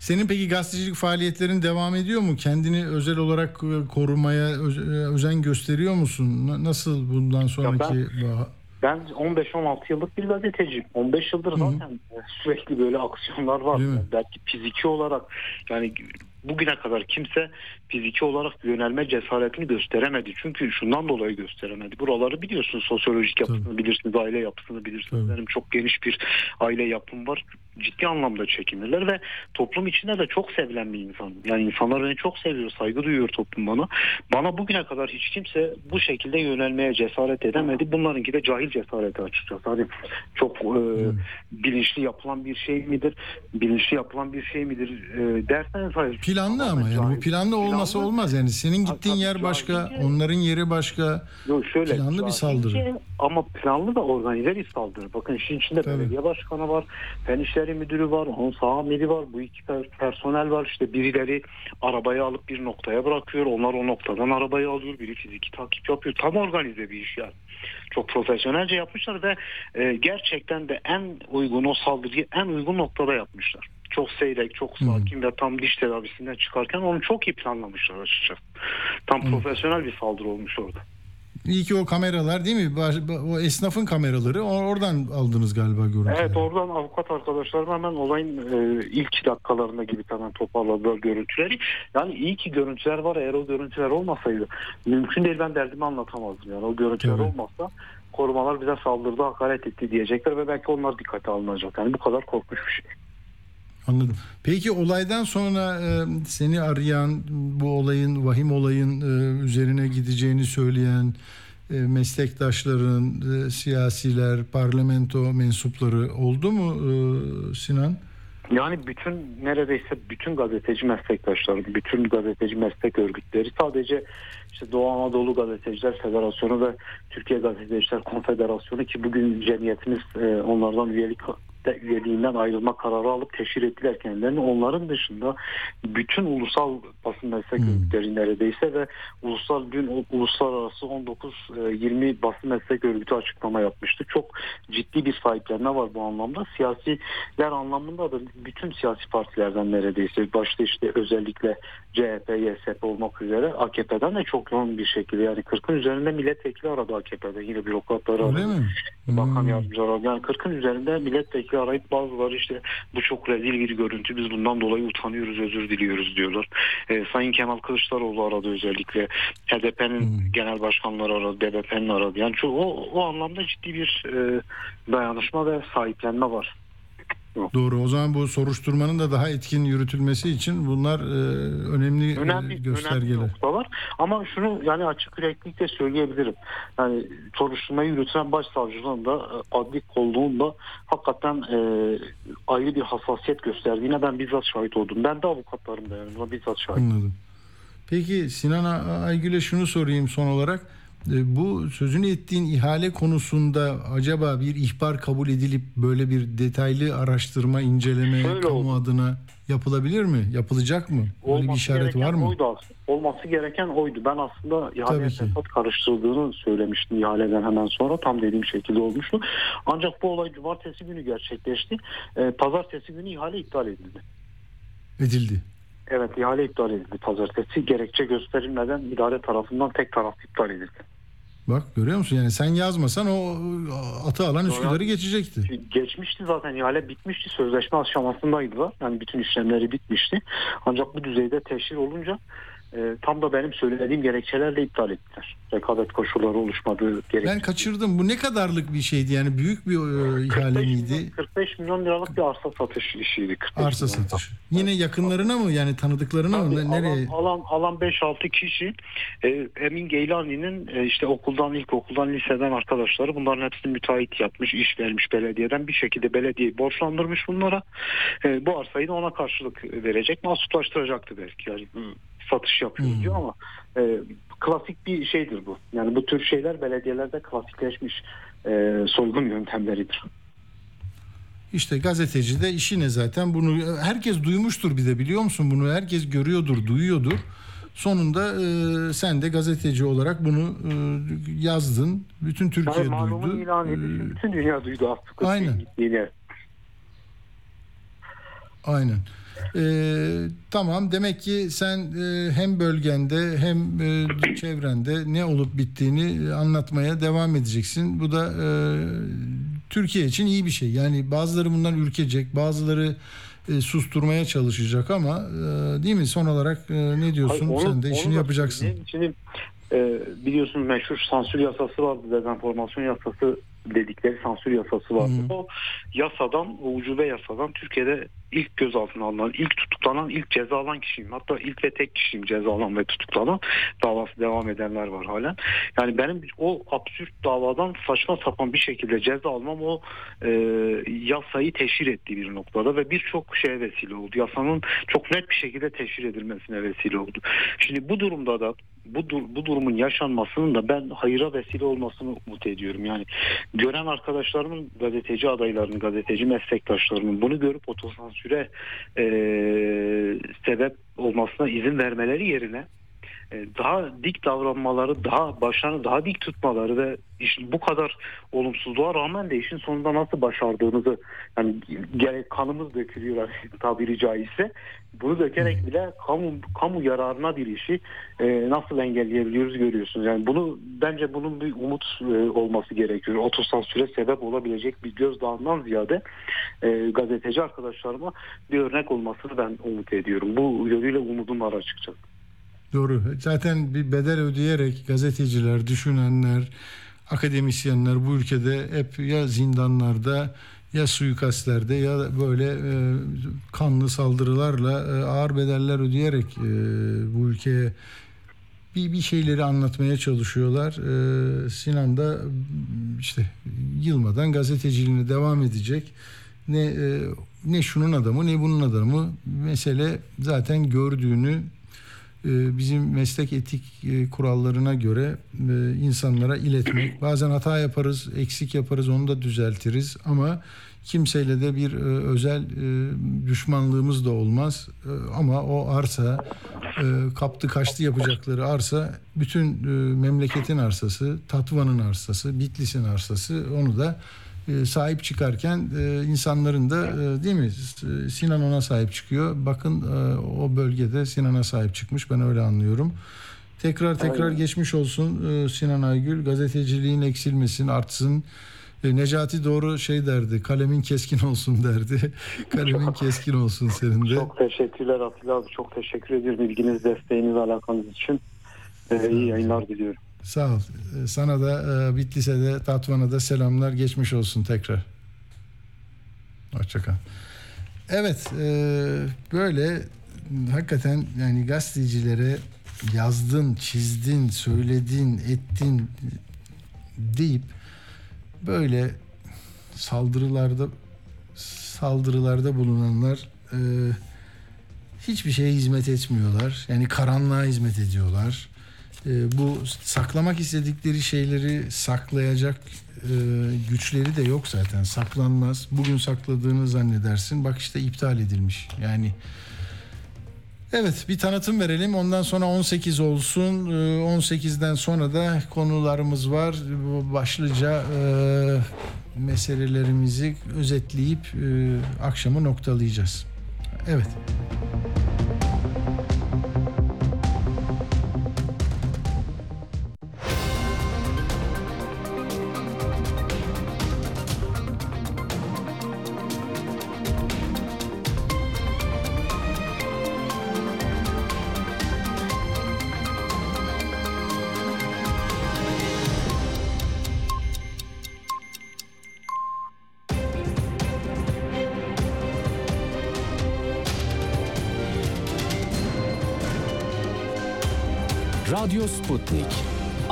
[SPEAKER 2] Senin peki gazetecilik faaliyetlerin devam ediyor mu? Kendini özel olarak korumaya özen gösteriyor musun? Nasıl bundan sonraki...
[SPEAKER 13] Ya ben, ben 15-16 yıllık bir gazeteciyim. 15 yıldır zaten Hı-hı. sürekli böyle aksiyonlar var. Belki fiziki olarak yani bugüne kadar kimse fiziki olarak yönelme cesaretini gösteremedi. Çünkü şundan dolayı gösteremedi. Buraları biliyorsun sosyolojik yapısını Tabii. bilirsiniz, aile yapısını bilirsiniz. Tabii. Benim çok geniş bir aile yapım var. Ciddi anlamda çekinirler ve toplum içinde de çok sevilen bir insan. Yani insanlar beni çok seviyor, saygı duyuyor toplum bana. Bana bugüne kadar hiç kimse bu şekilde yönelmeye cesaret edemedi. Bunlarınki de cahil cesareti açıkçası. Hani çok e, bilinçli yapılan bir şey midir? Bilinçli yapılan bir şey midir e, derseniz hayır.
[SPEAKER 2] Planlı ama yani bu planlı olmasa planlı. olmaz yani. Senin gittiğin yer başka, onların yeri başka.
[SPEAKER 13] Yok şöyle.
[SPEAKER 2] Planlı bir saldırı.
[SPEAKER 13] Ama planlı da organize bir saldırı. Bakın işin içinde Tabii. belediye başkanı var, fen işleri müdürü var, onun sağ amiri var, bu iki personel var. İşte birileri arabayı alıp bir noktaya bırakıyor. Onlar o noktadan arabayı alıyor. Biri fiziki takip yapıyor. Tam organize bir iş yani. Çok profesyonelce yapmışlar ve e, gerçekten de en uygun o saldırıyı en uygun noktada yapmışlar çok seyrek, çok sakin hmm. ve tam diş tedavisinden çıkarken onu çok iyi planlamışlar açıkçası. Tam hmm. profesyonel bir saldırı olmuş orada.
[SPEAKER 2] İyi ki o kameralar değil mi? O esnafın kameraları oradan aldınız galiba görüntüleri.
[SPEAKER 13] Evet oradan avukat arkadaşlarım hemen olayın e, ilk dakikalarında gibi hemen toparladılar görüntüleri. Yani iyi ki görüntüler var. Eğer o görüntüler olmasaydı mümkün değil ben derdimi anlatamazdım. Yani o görüntüler evet. olmazsa korumalar bize saldırdı, hakaret etti diyecekler ve belki onlar dikkate alınacak. Yani bu kadar korkunç bir şey.
[SPEAKER 2] Anladım. Peki olaydan sonra e, seni arayan, bu olayın, vahim olayın e, üzerine gideceğini söyleyen e, meslektaşların, e, siyasiler, parlamento mensupları oldu mu e, Sinan?
[SPEAKER 13] Yani bütün neredeyse bütün gazeteci meslektaşlarım, bütün gazeteci meslek örgütleri sadece işte Doğu Anadolu Gazeteciler Federasyonu ve Türkiye Gazeteciler Konfederasyonu ki bugün cemiyetimiz e, onlardan üyelik de üyeliğinden ayrılma kararı alıp teşhir ettiler kendilerini. Onların dışında bütün ulusal basın meslek örgütleri neredeyse ve ulusal dün uluslararası 19-20 basın meslek örgütü açıklama yapmıştı. Çok ciddi bir sahiplenme var bu anlamda. Siyasiler anlamında da bütün siyasi partilerden neredeyse başta işte özellikle CHP, YSP olmak üzere AKP'den de çok yoğun bir şekilde yani 40'ın üzerinde milletvekili aradı AKP'de yine bürokratları aradı.
[SPEAKER 2] Öyle mi?
[SPEAKER 13] Bakan yardımcıları aradı. Yani 40'ın üzerinde milletvekili arayıp bazıları işte bu çok rezil bir görüntü biz bundan dolayı utanıyoruz özür diliyoruz diyorlar. Ee, Sayın Kemal Kılıçdaroğlu aradı özellikle. HDP'nin genel başkanları aradı, BDP'nin aradı. Yani çok, o, o anlamda ciddi bir e, dayanışma ve sahiplenme var.
[SPEAKER 2] Doğru. O zaman bu soruşturmanın da daha etkin yürütülmesi için bunlar e, önemli,
[SPEAKER 13] önemli
[SPEAKER 2] e, göstergeler.
[SPEAKER 13] Önemli noktalar. Ama şunu yani açık yüreklilikle söyleyebilirim. Yani soruşturmayı yürüten başsavcılığın da e, adli kolluğun da hakikaten e, ayrı bir hassasiyet gösterdiğine ben bizzat şahit oldum. Ben de avukatlarım da yani buna bizzat şahit.
[SPEAKER 2] Anladım. Peki Sinan Aygül'e şunu sorayım son olarak. E, bu sözünü ettiğin ihale konusunda acaba bir ihbar kabul edilip böyle bir detaylı araştırma, inceleme
[SPEAKER 13] Şöyle
[SPEAKER 2] kamu
[SPEAKER 13] oldu.
[SPEAKER 2] adına yapılabilir mi? Yapılacak mı? Böyle bir
[SPEAKER 13] Olması
[SPEAKER 2] işaret var mı?
[SPEAKER 13] Oydu aslında. Olması gereken oydu. Ben aslında ihaleye fesat karıştırıldığını söylemiştim ihaleden hemen sonra. Tam dediğim şekilde olmuştu. Ancak bu olay cumartesi günü gerçekleşti. Ee, pazartesi günü ihale iptal edildi.
[SPEAKER 2] Edildi.
[SPEAKER 13] Evet ihale iptal edildi pazartesi. Gerekçe gösterilmeden idare tarafından tek taraflı iptal edildi.
[SPEAKER 2] Bak görüyor musun? Yani sen yazmasan o atı alan Üsküdar'ı geçecekti.
[SPEAKER 13] Geçmişti zaten ihale bitmişti. Sözleşme aşamasındaydılar. Yani bütün işlemleri bitmişti. Ancak bu düzeyde teşhir olunca e, tam da benim söylediğim gerekçelerle iptal ettiler. Rekabet koşulları oluşmadığı gerekçe.
[SPEAKER 2] Ben kaçırdım. Bu ne kadarlık bir şeydi? Yani büyük bir e, ihale
[SPEAKER 13] 45
[SPEAKER 2] miydi?
[SPEAKER 13] milyon, 45 milyon liralık bir arsa satış işiydi. 45
[SPEAKER 2] Arsa
[SPEAKER 13] milyon.
[SPEAKER 2] satış. Yine yakınlarına mı? Yani tanıdıklarına mı?
[SPEAKER 13] Tabii,
[SPEAKER 2] Ne- Nereye?
[SPEAKER 13] Alan, alan, alan 5-6 kişi e, Emin Geylani'nin e, işte okuldan, ilkokuldan, liseden arkadaşları bunların hepsini müteahhit yapmış, iş vermiş belediyeden bir şekilde belediyeyi borçlandırmış bunlara. E, bu arsayı da ona karşılık verecek, mahsuplaştıracaktı belki. Yani satış yapıyoruz diyor ama e, klasik bir şeydir bu. Yani bu tür şeyler belediyelerde klasikleşmiş e, soygun yöntemleridir.
[SPEAKER 2] İşte gazeteci de işi ne zaten bunu herkes duymuştur bir de biliyor musun bunu herkes görüyordur duyuyordur. Sonunda e, sen de gazeteci olarak bunu e, yazdın. Bütün Türkiye
[SPEAKER 13] Yani
[SPEAKER 2] duydu.
[SPEAKER 13] ilan
[SPEAKER 2] E,
[SPEAKER 13] edildi. Bütün dünya duydu artık.
[SPEAKER 2] Aynen. Aynen. Ee, tamam demek ki sen e, hem bölgende hem e, çevrende ne olup bittiğini anlatmaya devam edeceksin. Bu da e, Türkiye için iyi bir şey. Yani bazıları bundan ürkecek, bazıları e, susturmaya çalışacak ama e, değil mi? Son olarak e, ne diyorsun?
[SPEAKER 13] Hayır, onu-
[SPEAKER 2] sen de işini yapacaksın.
[SPEAKER 13] söyleyeyim. Şimdi e, biliyorsunuz meşhur sansür yasası vardı. Dezenformasyon yasası dedikleri sansür yasası vardı. O yasadan, o ucube yasadan Türkiye'de ilk gözaltına alınan, ilk tutuklanan, ilk ceza alan kişiyim. Hatta ilk ve tek kişiyim ceza alan ve tutuklanan. Davası devam edenler var halen. Yani benim o absürt davadan saçma sapan bir şekilde ceza almam o e, yasayı teşhir ettiği bir noktada ve birçok şeye vesile oldu. Yasanın çok net bir şekilde teşhir edilmesine vesile oldu. Şimdi bu durumda da bu, dur- bu durumun yaşanmasının da ben hayıra vesile olmasını umut ediyorum. Yani gören arkadaşlarımın gazeteci adaylarının, gazeteci meslektaşlarımın bunu görüp otosansüre e, sebep olmasına izin vermeleri yerine daha dik davranmaları, daha başlarını daha dik tutmaları ve işin bu kadar olumsuzluğa rağmen de işin sonunda nasıl başardığınızı yani gerek kanımız dökülüyor tabiri caizse bunu dökerek bile kamu kamu yararına bir işi e, nasıl engelleyebiliyoruz görüyorsunuz. Yani bunu bence bunun bir umut e, olması gerekiyor. Otosansüre sebep olabilecek bir gözdağından ziyade e, gazeteci arkadaşlarıma bir örnek olmasını ben umut ediyorum. Bu yönüyle umudum var açıkçası.
[SPEAKER 2] Doğru. Zaten bir bedel ödeyerek gazeteciler, düşünenler, akademisyenler bu ülkede hep ya zindanlarda ya suikastlerde ya böyle e, kanlı saldırılarla e, ağır bedeller ödeyerek e, bu ülkeye bir, bir şeyleri anlatmaya çalışıyorlar. E, Sinan da işte yılmadan gazeteciliğine devam edecek. Ne e, ne şunun adamı ne bunun adamı mesele zaten gördüğünü bizim meslek etik e, kurallarına göre e, insanlara iletmek. Bazen hata yaparız, eksik yaparız, onu da düzeltiriz ama kimseyle de bir e, özel düşmanlığımız da olmaz. Ama o arsa kaptı kaçtı yapacakları arsa bütün memleketin arsası, Tatvan'ın arsası, Bitlis'in arsası onu da sahip çıkarken e, insanların da e, değil mi Sinan ona sahip çıkıyor. Bakın e, o bölgede Sinan'a sahip çıkmış ben öyle anlıyorum. Tekrar tekrar
[SPEAKER 12] Aynen.
[SPEAKER 2] geçmiş olsun e, Sinan Aygül. Gazeteciliğin eksilmesin, artsın. E, Necati doğru şey derdi. Kalemin keskin olsun derdi. Kalemin keskin olsun senin de.
[SPEAKER 13] Çok teşekkürler Atilla abi. Çok teşekkür ediyorum ilginiz, desteğiniz, alakanız için. Ee, iyi yayınlar diliyorum.
[SPEAKER 2] Sağ ol. E, Sana da e, Bitlis'e de Tatvan'a da selamlar. Geçmiş olsun tekrar. Hoşçakal. Evet e, böyle hakikaten yani gazetecilere yazdın, çizdin, söyledin, ettin deyip böyle saldırılarda saldırılarda bulunanlar e, hiçbir şeye hizmet etmiyorlar. Yani karanlığa hizmet ediyorlar. E, bu saklamak istedikleri şeyleri saklayacak e, güçleri de yok zaten. Saklanmaz. Bugün sakladığını zannedersin. Bak işte iptal edilmiş. Yani Evet bir tanıtım verelim. Ondan sonra 18 olsun. Ee, 18'den sonra da konularımız var. Başlıca e, meselelerimizi özetleyip e, akşamı noktalayacağız. Evet.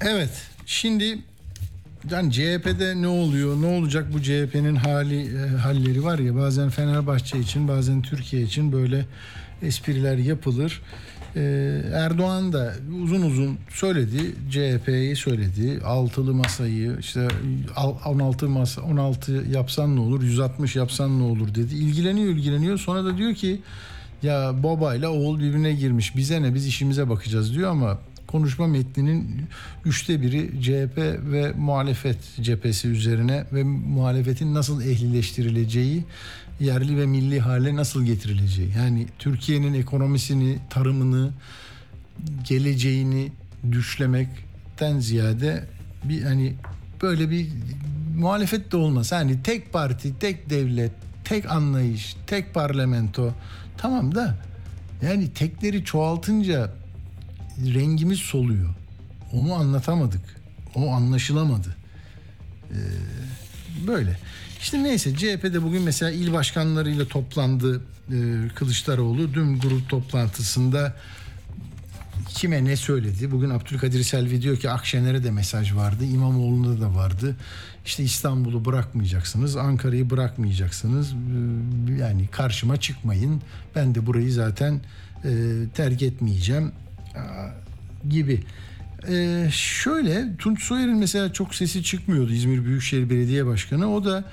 [SPEAKER 2] Evet. Şimdi yani CHP'de ne oluyor? Ne olacak bu CHP'nin hali e, halleri var ya bazen Fenerbahçe için bazen Türkiye için böyle espriler yapılır. Ee, Erdoğan da uzun uzun söyledi. CHP'yi söyledi. Altılı masayı işte al- 16 masa 16 yapsan ne olur? 160 yapsan ne olur dedi. İlgileniyor ilgileniyor. Sonra da diyor ki ya babayla oğul birbirine girmiş. Bize ne biz işimize bakacağız diyor ama konuşma metninin üçte biri CHP ve muhalefet cephesi üzerine ve muhalefetin nasıl ehlileştirileceği, yerli ve milli hale nasıl getirileceği. Yani Türkiye'nin ekonomisini, tarımını, geleceğini düşlemekten ziyade bir hani böyle bir muhalefet de olmaz. Yani tek parti, tek devlet, tek anlayış, tek parlamento tamam da yani tekleri çoğaltınca rengimiz soluyor. Onu anlatamadık. O anlaşılamadı. Ee, böyle. İşte neyse CHP'de bugün mesela il başkanlarıyla toplandı e, Kılıçdaroğlu. Dün grup toplantısında kime ne söyledi? Bugün Abdülkadir Selvi diyor ki Akşener'e de mesaj vardı. İmamoğlu'nda da vardı. İşte İstanbul'u bırakmayacaksınız. Ankara'yı bırakmayacaksınız. Ee, Yani karşıma çıkmayın. Ben de burayı zaten e, terk etmeyeceğim gibi. Ee, şöyle Tunç Soyer'in mesela çok sesi çıkmıyordu İzmir Büyükşehir Belediye Başkanı. O da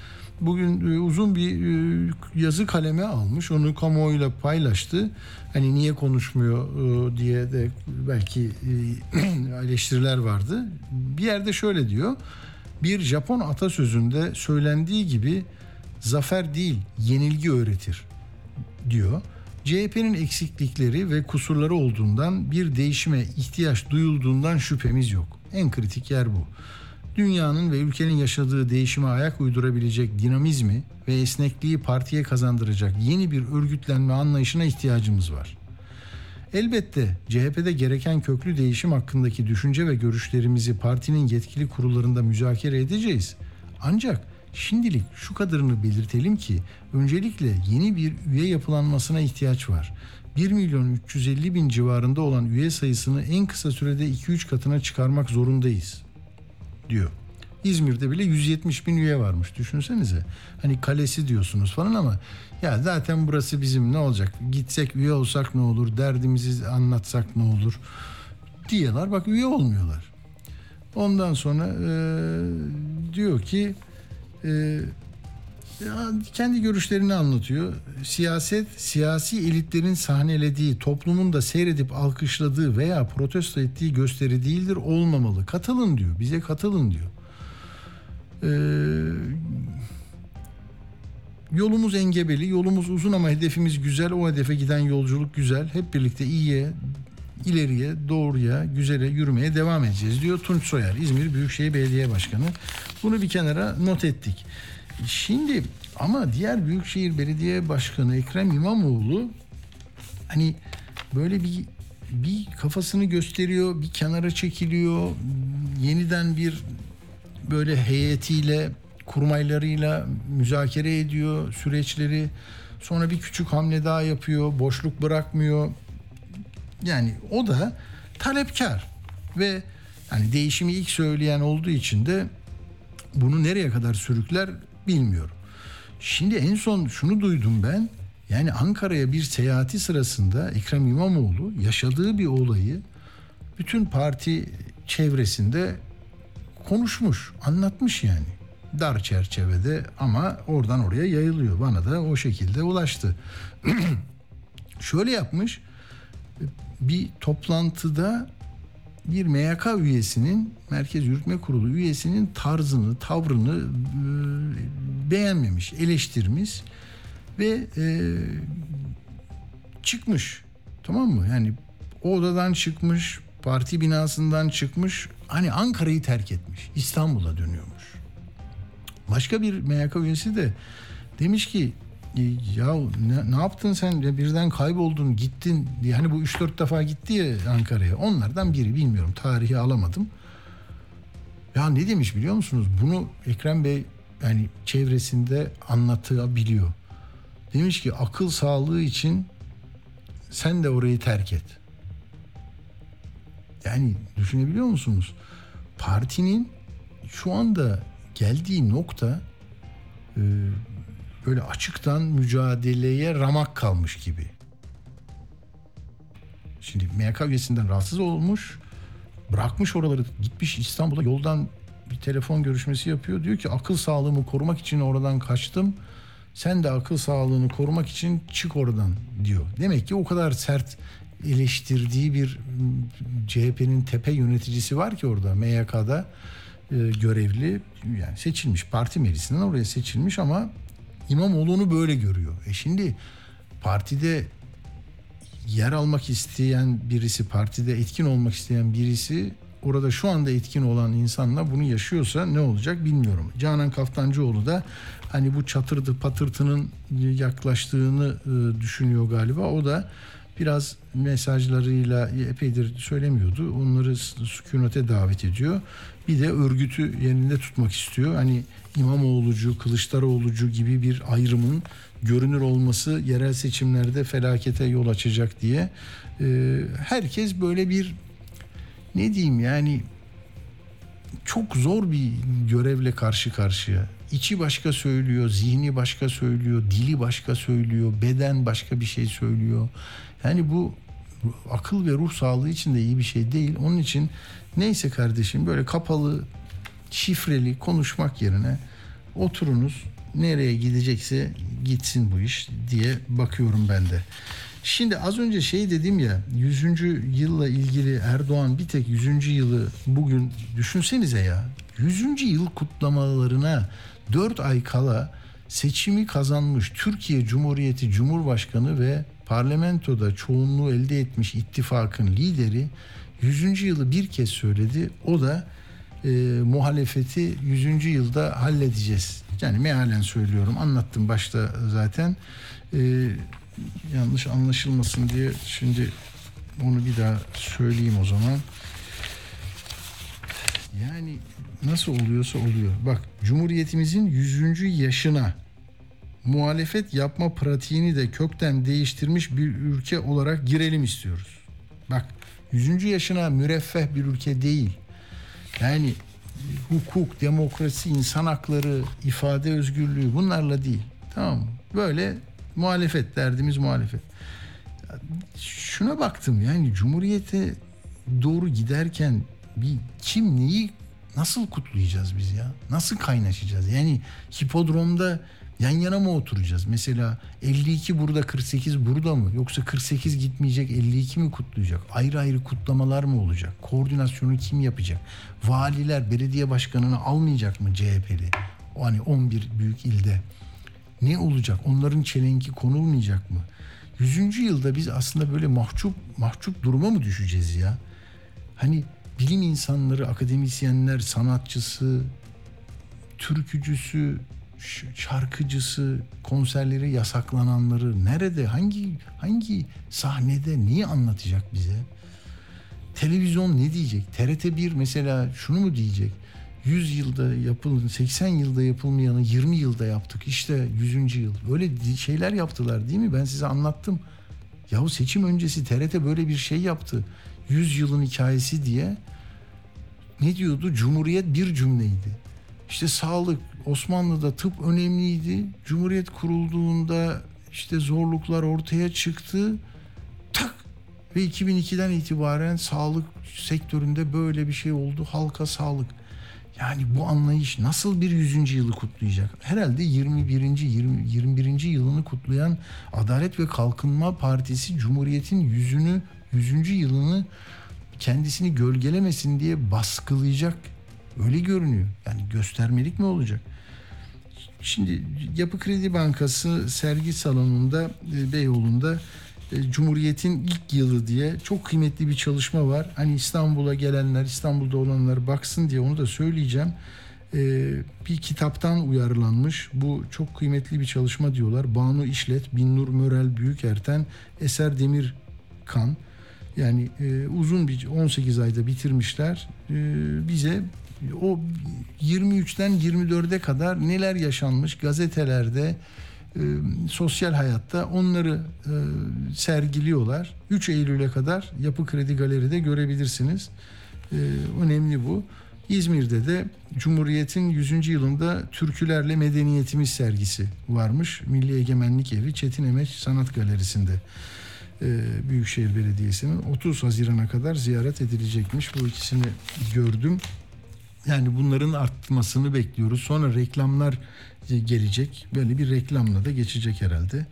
[SPEAKER 2] bugün e, uzun bir e, yazı kaleme almış. Onu kamuoyuyla paylaştı. Hani niye konuşmuyor e, diye de belki eleştiriler vardı. Bir yerde şöyle diyor. Bir Japon atasözünde söylendiği gibi zafer değil yenilgi öğretir diyor. CHP'nin eksiklikleri ve kusurları olduğundan bir değişime ihtiyaç duyulduğundan şüphemiz yok. En kritik yer bu. Dünyanın ve ülkenin yaşadığı değişime ayak uydurabilecek dinamizmi ve esnekliği partiye kazandıracak yeni bir örgütlenme anlayışına ihtiyacımız var. Elbette CHP'de gereken köklü değişim hakkındaki düşünce ve görüşlerimizi partinin yetkili kurullarında müzakere edeceğiz. Ancak şimdilik şu kadarını belirtelim ki öncelikle yeni bir üye yapılanmasına ihtiyaç var. 1 milyon 350 bin civarında olan üye sayısını en kısa sürede 2-3 katına çıkarmak zorundayız diyor. İzmir'de bile 170 bin üye varmış düşünsenize. Hani kalesi diyorsunuz falan ama ya zaten burası bizim ne olacak? Gitsek üye olsak ne olur? Derdimizi anlatsak ne olur? Diyorlar bak üye olmuyorlar. Ondan sonra e, diyor ki e, ya kendi görüşlerini anlatıyor. Siyaset, siyasi elitlerin sahnelediği, toplumun da seyredip alkışladığı veya protesto ettiği gösteri değildir, olmamalı. Katılın diyor, bize katılın diyor. Ee, yolumuz engebeli, yolumuz uzun ama hedefimiz güzel. O hedefe giden yolculuk güzel. Hep birlikte iyiye, ileriye, doğruya, güzele yürümeye devam edeceğiz diyor Tunç Soyer, İzmir Büyükşehir Belediye Başkanı. Bunu bir kenara not ettik. Şimdi ama diğer Büyükşehir Belediye Başkanı Ekrem İmamoğlu hani böyle bir bir kafasını gösteriyor, bir kenara çekiliyor, yeniden bir böyle heyetiyle, kurmaylarıyla müzakere ediyor süreçleri. Sonra bir küçük hamle daha yapıyor, boşluk bırakmıyor. Yani o da talepkar ve yani değişimi ilk söyleyen olduğu için de bunu nereye kadar sürükler bilmiyorum. Şimdi en son şunu duydum ben. Yani Ankara'ya bir seyahati sırasında Ekrem İmamoğlu yaşadığı bir olayı bütün parti çevresinde konuşmuş, anlatmış yani. Dar çerçevede ama oradan oraya yayılıyor. Bana da o şekilde ulaştı. Şöyle yapmış. Bir toplantıda bir MYK üyesinin Merkez Yürütme Kurulu üyesinin tarzını, tavrını e, beğenmemiş, eleştirmiş ve e, çıkmış. Tamam mı? Yani o odadan çıkmış, parti binasından çıkmış. Hani Ankara'yı terk etmiş. İstanbul'a dönüyormuş. Başka bir MYK üyesi de demiş ki ya ne, ne yaptın sen? Ya birden kayboldun gittin. Diye hani bu 3-4 defa gitti ya Ankara'ya. Onlardan biri bilmiyorum. Tarihi alamadım. Ya ne demiş biliyor musunuz? Bunu Ekrem Bey yani çevresinde anlatabiliyor. Demiş ki akıl sağlığı için sen de orayı terk et. Yani düşünebiliyor musunuz? Partinin şu anda geldiği nokta e, böyle açıktan mücadeleye ramak kalmış gibi. Şimdi MYK üyesinden rahatsız olmuş, bırakmış oraları, gitmiş İstanbul'a yoldan bir telefon görüşmesi yapıyor. Diyor ki akıl sağlığımı korumak için oradan kaçtım. Sen de akıl sağlığını korumak için çık oradan diyor. Demek ki o kadar sert eleştirdiği bir CHP'nin tepe yöneticisi var ki orada MYK'da e, görevli yani seçilmiş parti meclisinden oraya seçilmiş ama İmamoğlu'nu böyle görüyor. E şimdi partide yer almak isteyen birisi, partide etkin olmak isteyen birisi orada şu anda etkin olan insanla bunu yaşıyorsa ne olacak bilmiyorum. Canan Kaftancıoğlu da hani bu çatırdı patırtının yaklaştığını e, düşünüyor galiba. O da biraz mesajlarıyla epeydir söylemiyordu. Onları sükunete davet ediyor. Bir de örgütü yerinde tutmak istiyor. Hani İmamoğlucu, Kılıçdaroğlucu gibi bir ayrımın görünür olması yerel seçimlerde felakete yol açacak diye. Ee, herkes böyle bir ne diyeyim yani çok zor bir görevle karşı karşıya. İçi başka söylüyor, zihni başka söylüyor, dili başka söylüyor, beden başka bir şey söylüyor. Yani bu akıl ve ruh sağlığı için de iyi bir şey değil. Onun için neyse kardeşim böyle kapalı, şifreli konuşmak yerine oturunuz nereye gidecekse gitsin bu iş diye bakıyorum ben de. Şimdi az önce şey dedim ya 100. yılla ilgili Erdoğan bir tek 100. yılı bugün düşünsenize ya 100. yıl kutlamalarına 4 ay kala seçimi kazanmış Türkiye Cumhuriyeti Cumhurbaşkanı ve parlamentoda çoğunluğu elde etmiş ittifakın lideri 100. yılı bir kez söyledi. O da e, muhalefeti 100. yılda halledeceğiz. Yani mealen söylüyorum anlattım başta zaten. E, yanlış anlaşılmasın diye şimdi onu bir daha söyleyeyim o zaman. Yani nasıl oluyorsa oluyor. Bak Cumhuriyetimizin 100. yaşına muhalefet yapma pratiğini de kökten değiştirmiş bir ülke olarak girelim istiyoruz. Bak 100. yaşına müreffeh bir ülke değil. Yani hukuk, demokrasi, insan hakları, ifade özgürlüğü bunlarla değil. Tamam mı? Böyle muhalefet, derdimiz muhalefet. Şuna baktım yani Cumhuriyete doğru giderken bir kim neyi nasıl kutlayacağız biz ya? Nasıl kaynaşacağız? Yani hipodromda yan yana mı oturacağız? Mesela 52 burada 48 burada mı? Yoksa 48 gitmeyecek 52 mi kutlayacak? Ayrı ayrı kutlamalar mı olacak? Koordinasyonu kim yapacak? Valiler belediye başkanını almayacak mı CHP'li? O hani 11 büyük ilde. Ne olacak? Onların çelenki konulmayacak mı? 100. yılda biz aslında böyle mahcup mahcup duruma mı düşeceğiz ya? Hani bilim insanları, akademisyenler, sanatçısı, türkücüsü, şarkıcısı, konserleri yasaklananları nerede, hangi hangi sahnede neyi anlatacak bize? Televizyon ne diyecek? TRT 1 mesela şunu mu diyecek? 100 yılda yapıldın, 80 yılda yapılmayanı 20 yılda yaptık. İşte 100. yıl. Böyle şeyler yaptılar değil mi? Ben size anlattım. Yahu seçim öncesi TRT böyle bir şey yaptı. 100 yılın hikayesi diye. Ne diyordu? Cumhuriyet bir cümleydi. İşte sağlık, Osmanlı'da tıp önemliydi. Cumhuriyet kurulduğunda işte zorluklar ortaya çıktı. Tak ve 2002'den itibaren sağlık sektöründe böyle bir şey oldu. Halka sağlık. Yani bu anlayış nasıl bir 100. yılı kutlayacak? Herhalde 21. 20, 21. yılını kutlayan Adalet ve Kalkınma Partisi Cumhuriyet'in yüzünü 100. yılını kendisini gölgelemesin diye baskılayacak. Öyle görünüyor. Yani göstermelik mi olacak? Şimdi Yapı Kredi Bankası sergi salonunda Beyoğlu'nda Cumhuriyet'in ilk yılı diye çok kıymetli bir çalışma var. Hani İstanbul'a gelenler, İstanbul'da olanlar baksın diye onu da söyleyeceğim. Ee, bir kitaptan uyarlanmış. Bu çok kıymetli bir çalışma diyorlar. Banu İşlet, Binnur Mörel Büyükerten, Eser Demir Kan. Yani e, uzun bir 18 ayda bitirmişler. E, bize o 23'ten 24'e kadar neler yaşanmış gazetelerde, e, sosyal hayatta onları e, sergiliyorlar. 3 Eylül'e kadar Yapı Kredi Galeri'de görebilirsiniz. E, önemli bu. İzmir'de de Cumhuriyet'in 100. yılında Türkülerle Medeniyetimiz sergisi varmış. Milli Egemenlik Evi Çetin Emeç Sanat Galerisi'nde. E, Büyükşehir Belediyesi'nin 30 Haziran'a kadar ziyaret edilecekmiş. Bu ikisini gördüm. Yani bunların artmasını bekliyoruz. Sonra reklamlar gelecek. Böyle bir reklamla da geçecek herhalde.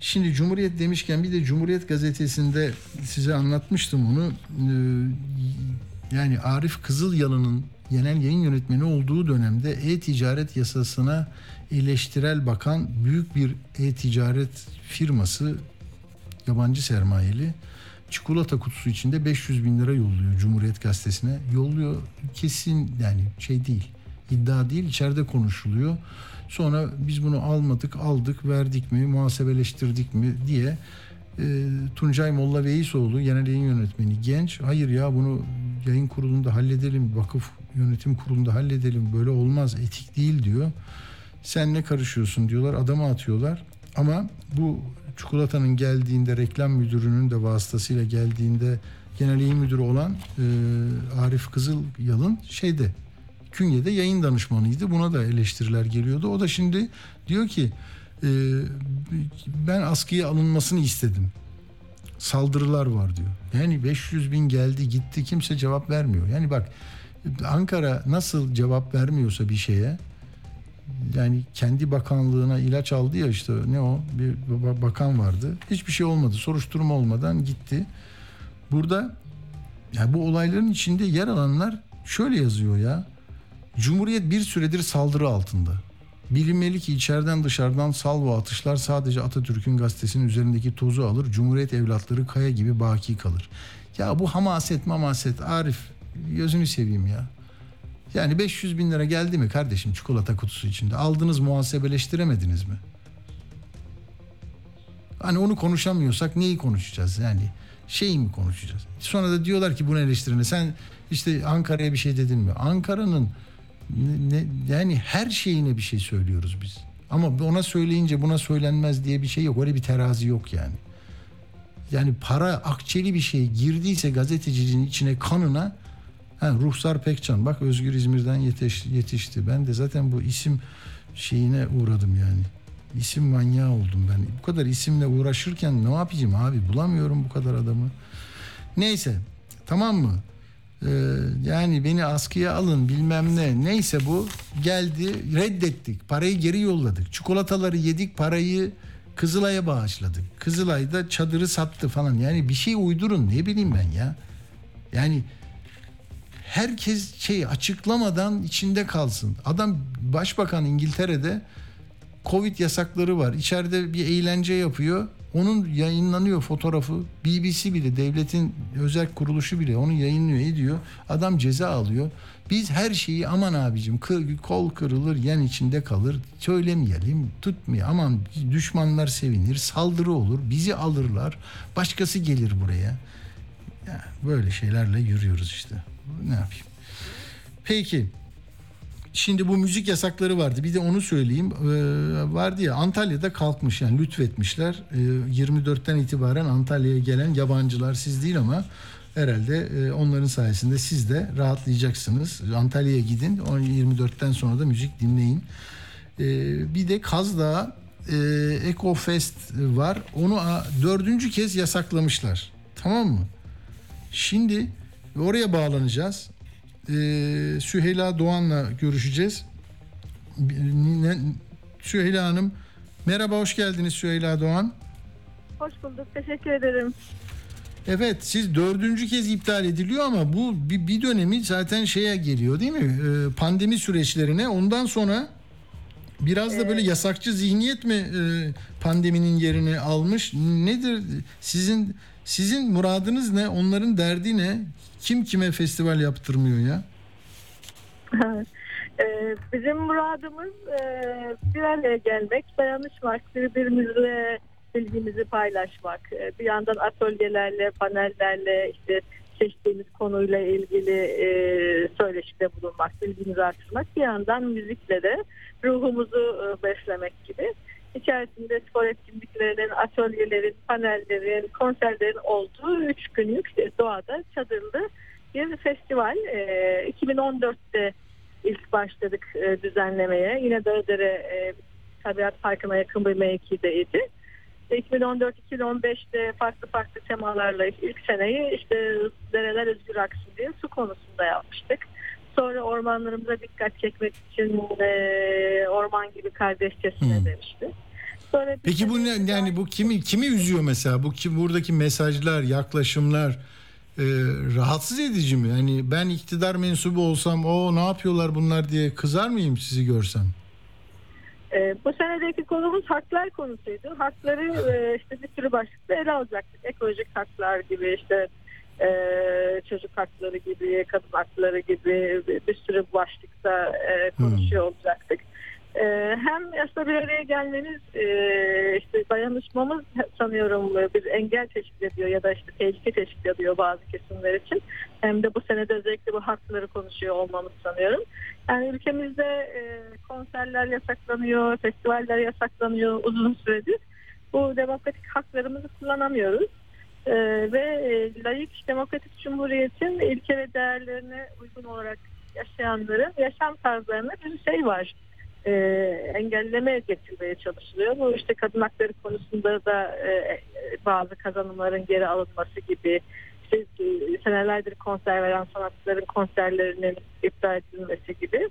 [SPEAKER 2] Şimdi Cumhuriyet demişken bir de Cumhuriyet gazetesinde size anlatmıştım onu. Ee, yani Arif Kızılyalı'nın genel yayın yönetmeni olduğu dönemde e-ticaret yasasına eleştirel bakan büyük bir e-ticaret firması yabancı sermayeli çikolata kutusu içinde 500 bin lira yolluyor Cumhuriyet Gazetesi'ne. Yolluyor kesin yani şey değil iddia değil içeride konuşuluyor. Sonra biz bunu almadık aldık verdik mi muhasebeleştirdik mi diye e, Tuncay Molla Veisoğlu genel yayın yönetmeni genç hayır ya bunu yayın kurulunda halledelim vakıf yönetim kurulunda halledelim böyle olmaz etik değil diyor. Sen ne karışıyorsun diyorlar adama atıyorlar ama bu çikolatanın geldiğinde reklam müdürünün de vasıtasıyla geldiğinde genel yayın müdürü olan e, Arif Kızılyalın şeyde Künye'de yayın danışmanıydı. Buna da eleştiriler geliyordu. O da şimdi diyor ki e, ben askıya alınmasını istedim. Saldırılar var diyor. Yani 500 bin geldi gitti kimse cevap vermiyor. Yani bak Ankara nasıl cevap vermiyorsa bir şeye yani kendi bakanlığına ilaç aldı ya işte ne o bir bakan vardı. Hiçbir şey olmadı. Soruşturma olmadan gitti. Burada yani bu olayların içinde yer alanlar şöyle yazıyor ya. Cumhuriyet bir süredir saldırı altında. Bilinmeli ki içeriden dışarıdan salvo atışlar sadece Atatürk'ün gazetesinin üzerindeki tozu alır. Cumhuriyet evlatları kaya gibi baki kalır. Ya bu hamaset mamaset Arif gözünü seveyim ya. Yani 500 bin lira geldi mi kardeşim çikolata kutusu içinde? Aldınız muhasebeleştiremediniz mi? Hani onu konuşamıyorsak neyi konuşacağız yani? şey mi konuşacağız? Sonra da diyorlar ki bunu eleştirine sen işte Ankara'ya bir şey dedin mi? Ankara'nın ne, yani her şeyine bir şey söylüyoruz biz. Ama ona söyleyince buna söylenmez diye bir şey yok. Öyle bir terazi yok yani. Yani para akçeli bir şey girdiyse gazeteciliğin içine kanına ha, Ruhsar Pekcan bak Özgür İzmir'den yetiş, yetişti. Ben de zaten bu isim şeyine uğradım yani. İsim manyağı oldum ben. Bu kadar isimle uğraşırken ne yapacağım abi bulamıyorum bu kadar adamı. Neyse tamam mı? Ee, yani beni askıya alın bilmem ne. Neyse bu geldi reddettik. Parayı geri yolladık. Çikolataları yedik parayı Kızılay'a bağışladık. Kızılay da çadırı sattı falan. Yani bir şey uydurun ne bileyim ben ya. Yani herkes şey açıklamadan içinde kalsın. Adam başbakan İngiltere'de Covid yasakları var. İçeride bir eğlence yapıyor. Onun yayınlanıyor fotoğrafı. BBC bile devletin özel kuruluşu bile onu yayınlıyor ediyor. Adam ceza alıyor. Biz her şeyi aman abicim kır, kol kırılır yen içinde kalır. Söylemeyelim tutmuyor. Aman düşmanlar sevinir saldırı olur bizi alırlar. Başkası gelir buraya. Ya, böyle şeylerle yürüyoruz işte. Ne yapayım? Peki. Şimdi bu müzik yasakları vardı. Bir de onu söyleyeyim. Ee, vardı ya Antalya'da kalkmış yani lütfetmişler. Ee, 24'ten itibaren Antalya'ya gelen yabancılar siz değil ama herhalde e, onların sayesinde siz de rahatlayacaksınız. Antalya'ya gidin. O 24'ten sonra da müzik dinleyin. Ee, bir de Kazdağ e, Eco Fest var. Onu dördüncü kez yasaklamışlar. Tamam mı? Şimdi oraya bağlanacağız. Ee, Süheyla Doğan'la görüşeceğiz. Süheyla Hanım merhaba hoş geldiniz Süheyla Doğan.
[SPEAKER 14] Hoş bulduk. Teşekkür ederim.
[SPEAKER 2] Evet siz dördüncü kez iptal ediliyor ama bu bir, bir dönemi zaten şeye geliyor değil mi? Ee, pandemi süreçlerine ondan sonra biraz da böyle yasakçı zihniyet mi e, pandeminin yerini almış? Nedir sizin sizin muradınız ne? Onların derdi ne? Kim kime festival yaptırmıyor ya?
[SPEAKER 14] Ee, Bizim muradımız e, bir araya gelmek, dayanışmak, birbirimizle bilgimizi paylaşmak. E, Bir yandan atölyelerle, panellerle, işte seçtiğimiz konuyla ilgili e, söyleşide bulunmak, bilgimizi artırmak. Bir yandan müzikle de ruhumuzu beslemek gibi. İçerisinde spor etkinliklerinin, atölyelerin, panellerin, konserlerin olduğu üç günlük doğada çadırlı bir festival. E, 2014'te ilk başladık e, düzenlemeye. Yine Dağdere e, Tabiat Parkı'na yakın bir mevkideydi. 2014-2015'te farklı farklı temalarla ilk seneyi işte dereler özgür aksın diye su konusunda yapmıştık. Sonra ormanlarımıza dikkat çekmek için e, orman gibi kardeşçesine demişti. Sonra
[SPEAKER 2] Peki bu ne, yani bu kimi kimi üzüyor mesela? Bu kim buradaki mesajlar, yaklaşımlar e, rahatsız edici mi? Yani ben iktidar mensubu olsam o ne yapıyorlar bunlar diye kızar mıyım sizi görsem?
[SPEAKER 14] Ee, bu senedeki konumuz haklar konusuydu. Hakları e, işte bir sürü başlıkta ele alacaktık. Ekolojik haklar gibi işte e, çocuk hakları gibi, kadın hakları gibi bir, sürü başlıkta e, konuşuyor olacaktık. E, hem aslında bir araya gelmemiz, e, işte dayanışmamız sanıyorum bir engel teşkil ediyor ya da işte tehlike teşkil ediyor bazı kesimler için. Hem de bu senede özellikle bu hakları konuşuyor olmamız sanıyorum. Yani ülkemizde e, konserler yasaklanıyor, festivaller yasaklanıyor uzun süredir. Bu demokratik haklarımızı kullanamıyoruz. E, ve layık demokratik cumhuriyetin ilke ve değerlerine uygun olarak yaşayanların yaşam tarzlarına bir şey var. E, engelleme getirmeye çalışılıyor. Bu işte kadın hakları konusunda da e, bazı kazanımların geri alınması gibi işte, e, senelerdir konser veren sanatçıların konserlerinin iptal edilmesi gibi.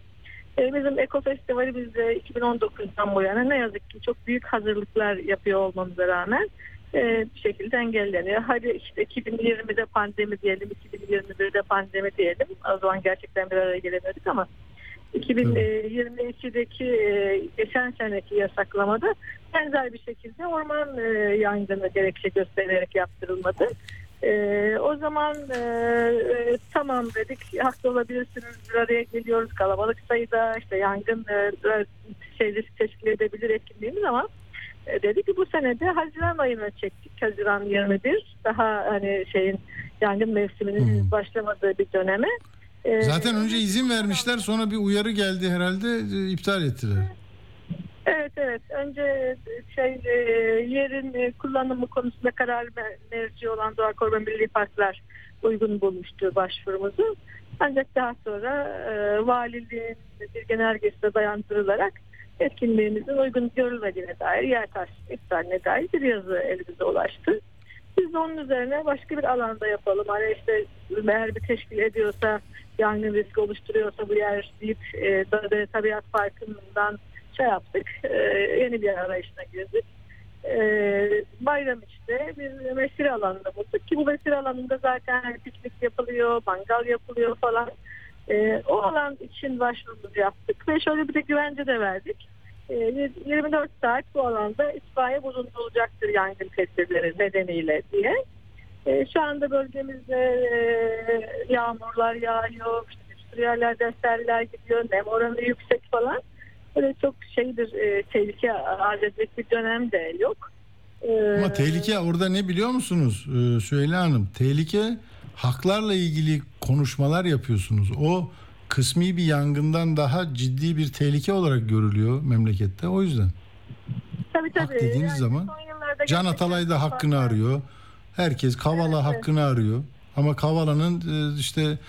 [SPEAKER 14] E, bizim Eko Festivalimiz de 2019'dan bu yana ne yazık ki çok büyük hazırlıklar yapıyor olmamıza rağmen e, bir şekilde engelleniyor. Hadi işte 2020'de pandemi diyelim, 2021'de pandemi diyelim. O zaman gerçekten bir araya gelemiyorduk ama 2022'deki e, geçen seneki yasaklamada benzer bir şekilde orman e, yangını gerekçe gösterilerek yaptırılmadı. E, o zaman tamam dedik haklı olabilirsiniz bir araya geliyoruz kalabalık sayıda işte yangın e, şey teşkil edebilir etkinliğimiz ama dedi ki bu sene de Haziran ayına çektik. Haziran 21. Daha hani şeyin yangın mevsiminin henüz başlamadığı bir döneme. E,
[SPEAKER 2] Zaten önce izin vermişler sonra bir uyarı geldi herhalde e, iptal ettiler.
[SPEAKER 14] Evet evet. Önce şey e, yerin e, kullanımı konusunda karar me- merci olan Doğa Koruma Milli Parklar uygun bulmuştu başvurumuzu. Ancak daha sonra e, valiliğin bir genelgesine dayandırılarak etkinliğimizin uygun görülmediğine dair yer tahsis iptaline dair bir yazı elimize ulaştı. Biz de onun üzerine başka bir alanda yapalım. Hani işte eğer bir teşkil ediyorsa yangın riski oluşturuyorsa bu yer deyip e, Dağdere Tabiat Parkı'ndan şey yaptık. e, yeni bir arayışına girdik. E, bayram işte bir mesire alanında bulduk ki bu mesire alanında zaten piknik yapılıyor, mangal yapılıyor falan. E, o alan için başvurumuzu yaptık ve şöyle bir de güvence de verdik. E, 24 saat bu alanda itfaiye bulundurulacaktır yangın tedbirleri nedeniyle diye. E, şu anda bölgemizde e, yağmurlar yağıyor, yerlerde seller gidiyor, nem oranı yüksek falan. Böyle çok şeydir, e, tehlike arz edecek bir dönem de yok. E,
[SPEAKER 2] Ama tehlike orada ne biliyor musunuz ee, Süheyla Hanım? Tehlike haklarla ilgili konuşmalar yapıyorsunuz. O kısmi bir yangından daha ciddi bir tehlike olarak görülüyor memlekette. O yüzden
[SPEAKER 14] tabii tabii.
[SPEAKER 2] dediğiniz
[SPEAKER 14] Yani
[SPEAKER 2] zaman
[SPEAKER 14] son yıllarda
[SPEAKER 2] Can Atalay da hakkını arıyor. Herkes Kavala hakkını arıyor. Ama Kavala'nın e, işte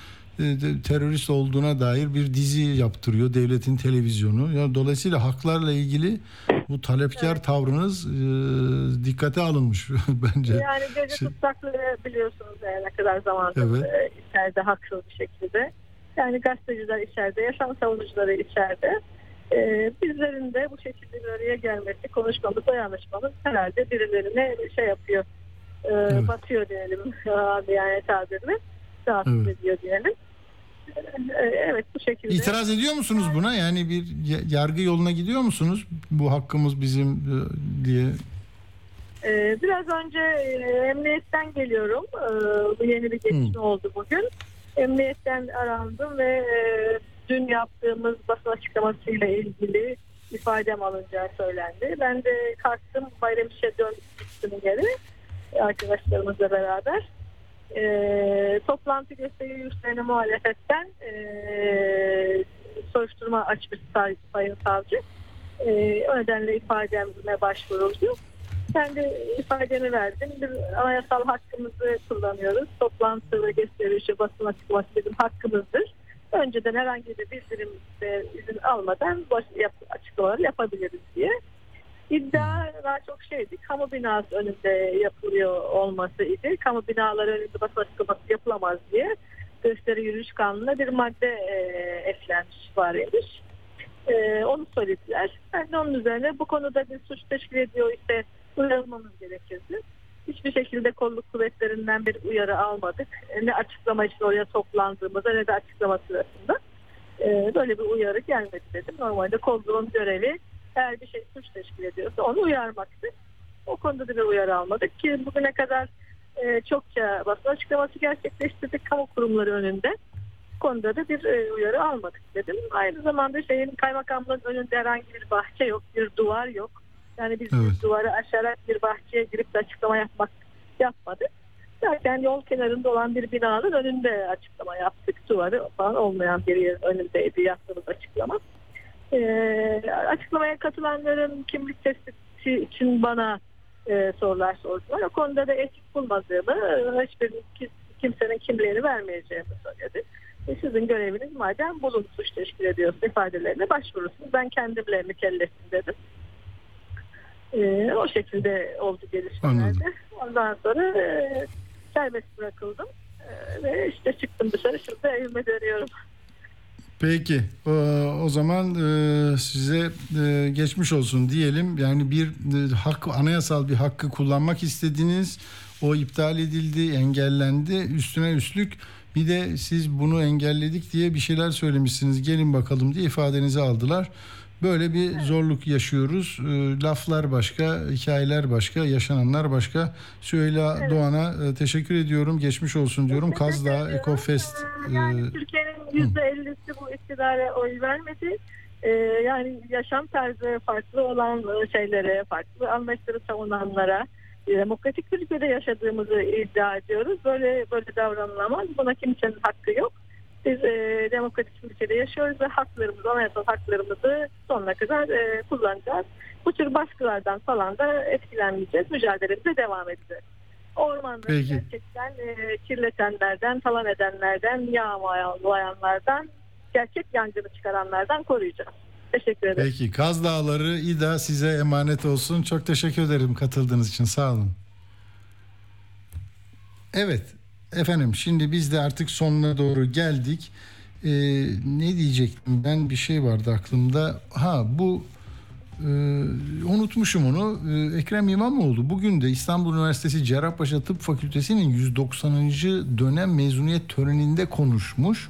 [SPEAKER 2] terörist olduğuna dair bir dizi yaptırıyor devletin televizyonu. Ya dolayısıyla haklarla ilgili bu talepkar tavrınız e, dikkate alınmış bence.
[SPEAKER 14] Yani gece
[SPEAKER 2] Şey-
[SPEAKER 14] tutsakları biliyorsunuz yani ne kadar zamandır
[SPEAKER 2] Evet.
[SPEAKER 14] e, içeride haksız bir şekilde. Yani gazeteciler içeride, yaşam savunucuları içeride. E, bizlerin de bu şekilde bir araya gelmesi, konuşmamız, dayanışmamız herhalde birilerine şey yapıyor. E, Batıyor diyelim yani tabirle. Rahatsız
[SPEAKER 2] Evet.
[SPEAKER 14] ediyor diyelim. E, evet bu şekilde.
[SPEAKER 2] İtiraz ediyor musunuz buna? Yani bir ya- yargı yoluna gidiyor musunuz? Bu hakkımız bizim e, diye.
[SPEAKER 14] Ee, biraz önce e, emniyetten geliyorum. Ee, bu yeni bir gelişme oldu bugün. Emniyetten arandım ve e, dün yaptığımız basın açıklamasıyla ilgili ifadem alınacağı söylendi. Ben de kalktım Bayramiş'e döndüm geri arkadaşlarımızla beraber. Ee, toplantı gösteri üstlerine muhalefetten e, soruşturma açmış say- sayın savcı. Ee, o nedenle ifademe başvuruldu. Ben de ifademi verdim. Bir anayasal hakkımızı kullanıyoruz. Toplantı ve gösterişi basın açıklaması bizim hakkımızdır. Önceden herhangi bir bildirim izin almadan baş, yap, açıklamaları yapabiliriz diye. İddia daha çok şeydi. Kamu binası önünde yapılıyor olması idi. Kamu binaları önünde basın açıklaması yapılamaz diye gösteri yürüyüş kanununa bir madde e, eklenmiş var imiş. E, onu söylediler. Ben de onun üzerine bu konuda bir suç teşkil ediyor ise uyarılmamız gerekirdi. Hiçbir şekilde kolluk kuvvetlerinden bir uyarı almadık. E, Ne açıklama için oraya toplandığımızda ne de açıklama sırasında. E, böyle bir uyarı gelmedi dedim. Normalde kolluğun görevi eğer bir şey suç teşkil ediyorsa onu uyarmaktı. O konuda da bir uyarı almadık ki bugüne kadar e, çokça basın açıklaması gerçekleştirdik kamu kurumları önünde. Bu konuda da bir e, uyarı almadık dedim. Aynı zamanda şeyin kaymakamlığın önünde herhangi bir bahçe yok, bir duvar yok. Yani biz bir duvarı aşarak bir bahçeye girip de açıklama yapmak yapmadık. Zaten yol kenarında olan bir binanın önünde açıklama yaptık. Duvarı falan olmayan bir yerin önündeydi yaptığımız açıklama. Ee, açıklamaya katılanların kimlik tespiti için bana e, sorular sordular. O konuda da etik bulmadığımı, hiçbir ki- kimsenin kimliğini vermeyeceğimi söyledi. E, sizin göreviniz madem bulun suç teşkil ediyorsa ifadelerine başvurursunuz. Ben kendimle mükellefim dedim. E, o şekilde oldu gelişmelerde. Ondan sonra e, serbest bırakıldım. E, ve işte çıktım dışarı. Şimdi evime dönüyorum.
[SPEAKER 2] Peki o, o zaman e, size e, geçmiş olsun diyelim. Yani bir e, hak anayasal bir hakkı kullanmak istediniz. O iptal edildi, engellendi. Üstüne üstlük bir de siz bunu engelledik diye bir şeyler söylemişsiniz. Gelin bakalım diye ifadenizi aldılar. Böyle bir zorluk yaşıyoruz. E, laflar başka, hikayeler başka, yaşananlar başka. Süheyla Doğan'a e, teşekkür ediyorum. Geçmiş olsun diyorum. Kazdağ Ekofest e,
[SPEAKER 14] Yani Türkiye'nin yüzde ellisi bu iktidara oy vermedi. e, yani yaşam tarzı farklı olan e, şeylere, farklı anlayışları savunanlara e, demokratik bir ülkede yaşadığımızı iddia ediyoruz. Böyle böyle davranılamaz. Buna kimsenin hakkı yok. Biz e, demokratik bir ülkede yaşıyoruz ve haklarımızı, anayasal haklarımızı sonuna kadar e, kullanacağız. Bu tür baskılardan falan da etkilenmeyeceğiz. Mücadelemize devam edeceğiz. Ormanları
[SPEAKER 2] Peki.
[SPEAKER 14] gerçekten e, kirletenlerden, falan edenlerden, yağmalayanlardan, gerçek yangını çıkaranlardan koruyacağız. Teşekkür ederim.
[SPEAKER 2] Peki Kaz Dağları İda size emanet olsun. Çok teşekkür ederim katıldığınız için. Sağ olun. Evet efendim şimdi biz de artık sonuna doğru geldik. Ee, ne diyecektim ben bir şey vardı aklımda. Ha bu e, unutmuşum onu. Ee, Ekrem İmamoğlu bugün de İstanbul Üniversitesi Cerrahpaşa Tıp Fakültesi'nin 190. dönem mezuniyet töreninde konuşmuş.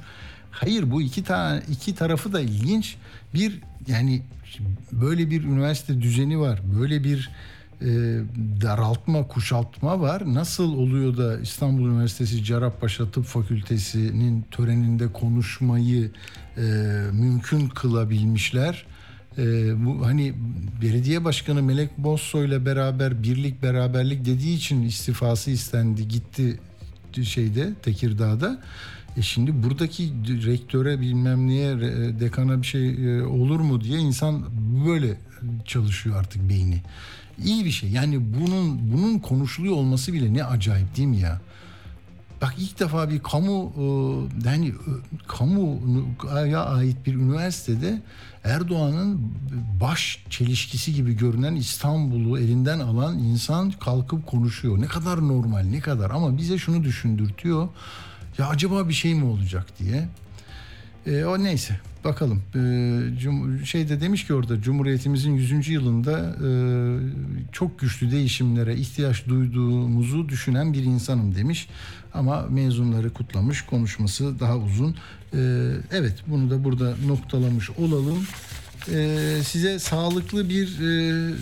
[SPEAKER 2] Hayır bu iki tane iki tarafı da ilginç. Bir yani böyle bir üniversite düzeni var. Böyle bir e, daraltma, kuşaltma var. Nasıl oluyor da İstanbul Üniversitesi Cerrahpaşa Tıp Fakültesi'nin töreninde konuşmayı e, mümkün kılabilmişler? E, bu hani belediye başkanı Melek Bozsoy'la beraber birlik beraberlik dediği için istifası istendi gitti şeyde Tekirdağ'da. E şimdi buradaki rektöre bilmem niye re- dekana bir şey e, olur mu diye insan böyle çalışıyor artık beyni. İyi bir şey. Yani bunun bunun konuşuluyor olması bile ne acayip değil mi ya? Bak ilk defa bir kamu e, yani e, kamuya ait bir üniversitede Erdoğan'ın baş çelişkisi gibi görünen İstanbul'u elinden alan insan kalkıp konuşuyor. Ne kadar normal, ne kadar ama bize şunu düşündürtüyor. Ya acaba bir şey mi olacak diye. E, o neyse bakalım. E, cum, şeyde demiş ki orada Cumhuriyetimizin 100. yılında e, çok güçlü değişimlere ihtiyaç duyduğumuzu düşünen bir insanım demiş. Ama mezunları kutlamış konuşması daha uzun. E, evet bunu da burada noktalamış olalım. E, size sağlıklı bir e,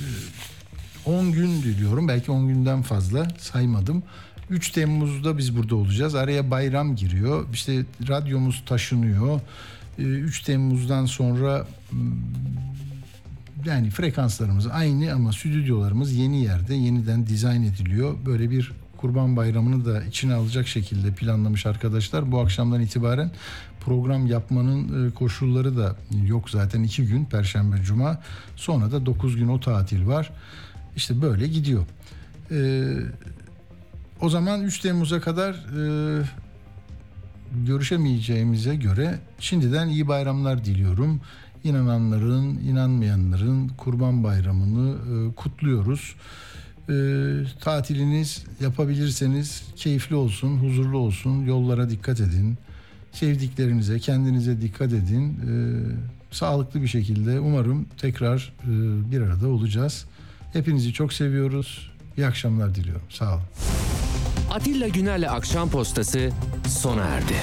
[SPEAKER 2] 10 gün diliyorum. Belki 10 günden fazla saymadım. 3 Temmuz'da biz burada olacağız. Araya bayram giriyor. İşte radyomuz taşınıyor. Ee, 3 Temmuz'dan sonra hmm, yani frekanslarımız aynı ama stüdyolarımız yeni yerde yeniden dizayn ediliyor. Böyle bir Kurban Bayramı'nı da içine alacak şekilde planlamış arkadaşlar. Bu akşamdan itibaren program yapmanın e, koşulları da yok zaten. 2 gün Perşembe Cuma sonra da 9 gün o tatil var. İşte böyle gidiyor. Ee, o zaman 3 Temmuz'a kadar e, görüşemeyeceğimize göre şimdiden iyi bayramlar diliyorum. İnananların, inanmayanların Kurban Bayramı'nı e, kutluyoruz. E, tatiliniz yapabilirseniz keyifli olsun, huzurlu olsun. Yollara dikkat edin. Sevdiklerinize, kendinize dikkat edin. E, sağlıklı bir şekilde umarım tekrar e, bir arada olacağız. Hepinizi çok seviyoruz. İyi akşamlar diliyorum. Sağ olun.
[SPEAKER 1] Atilla Güner'le Akşam Postası sona erdi.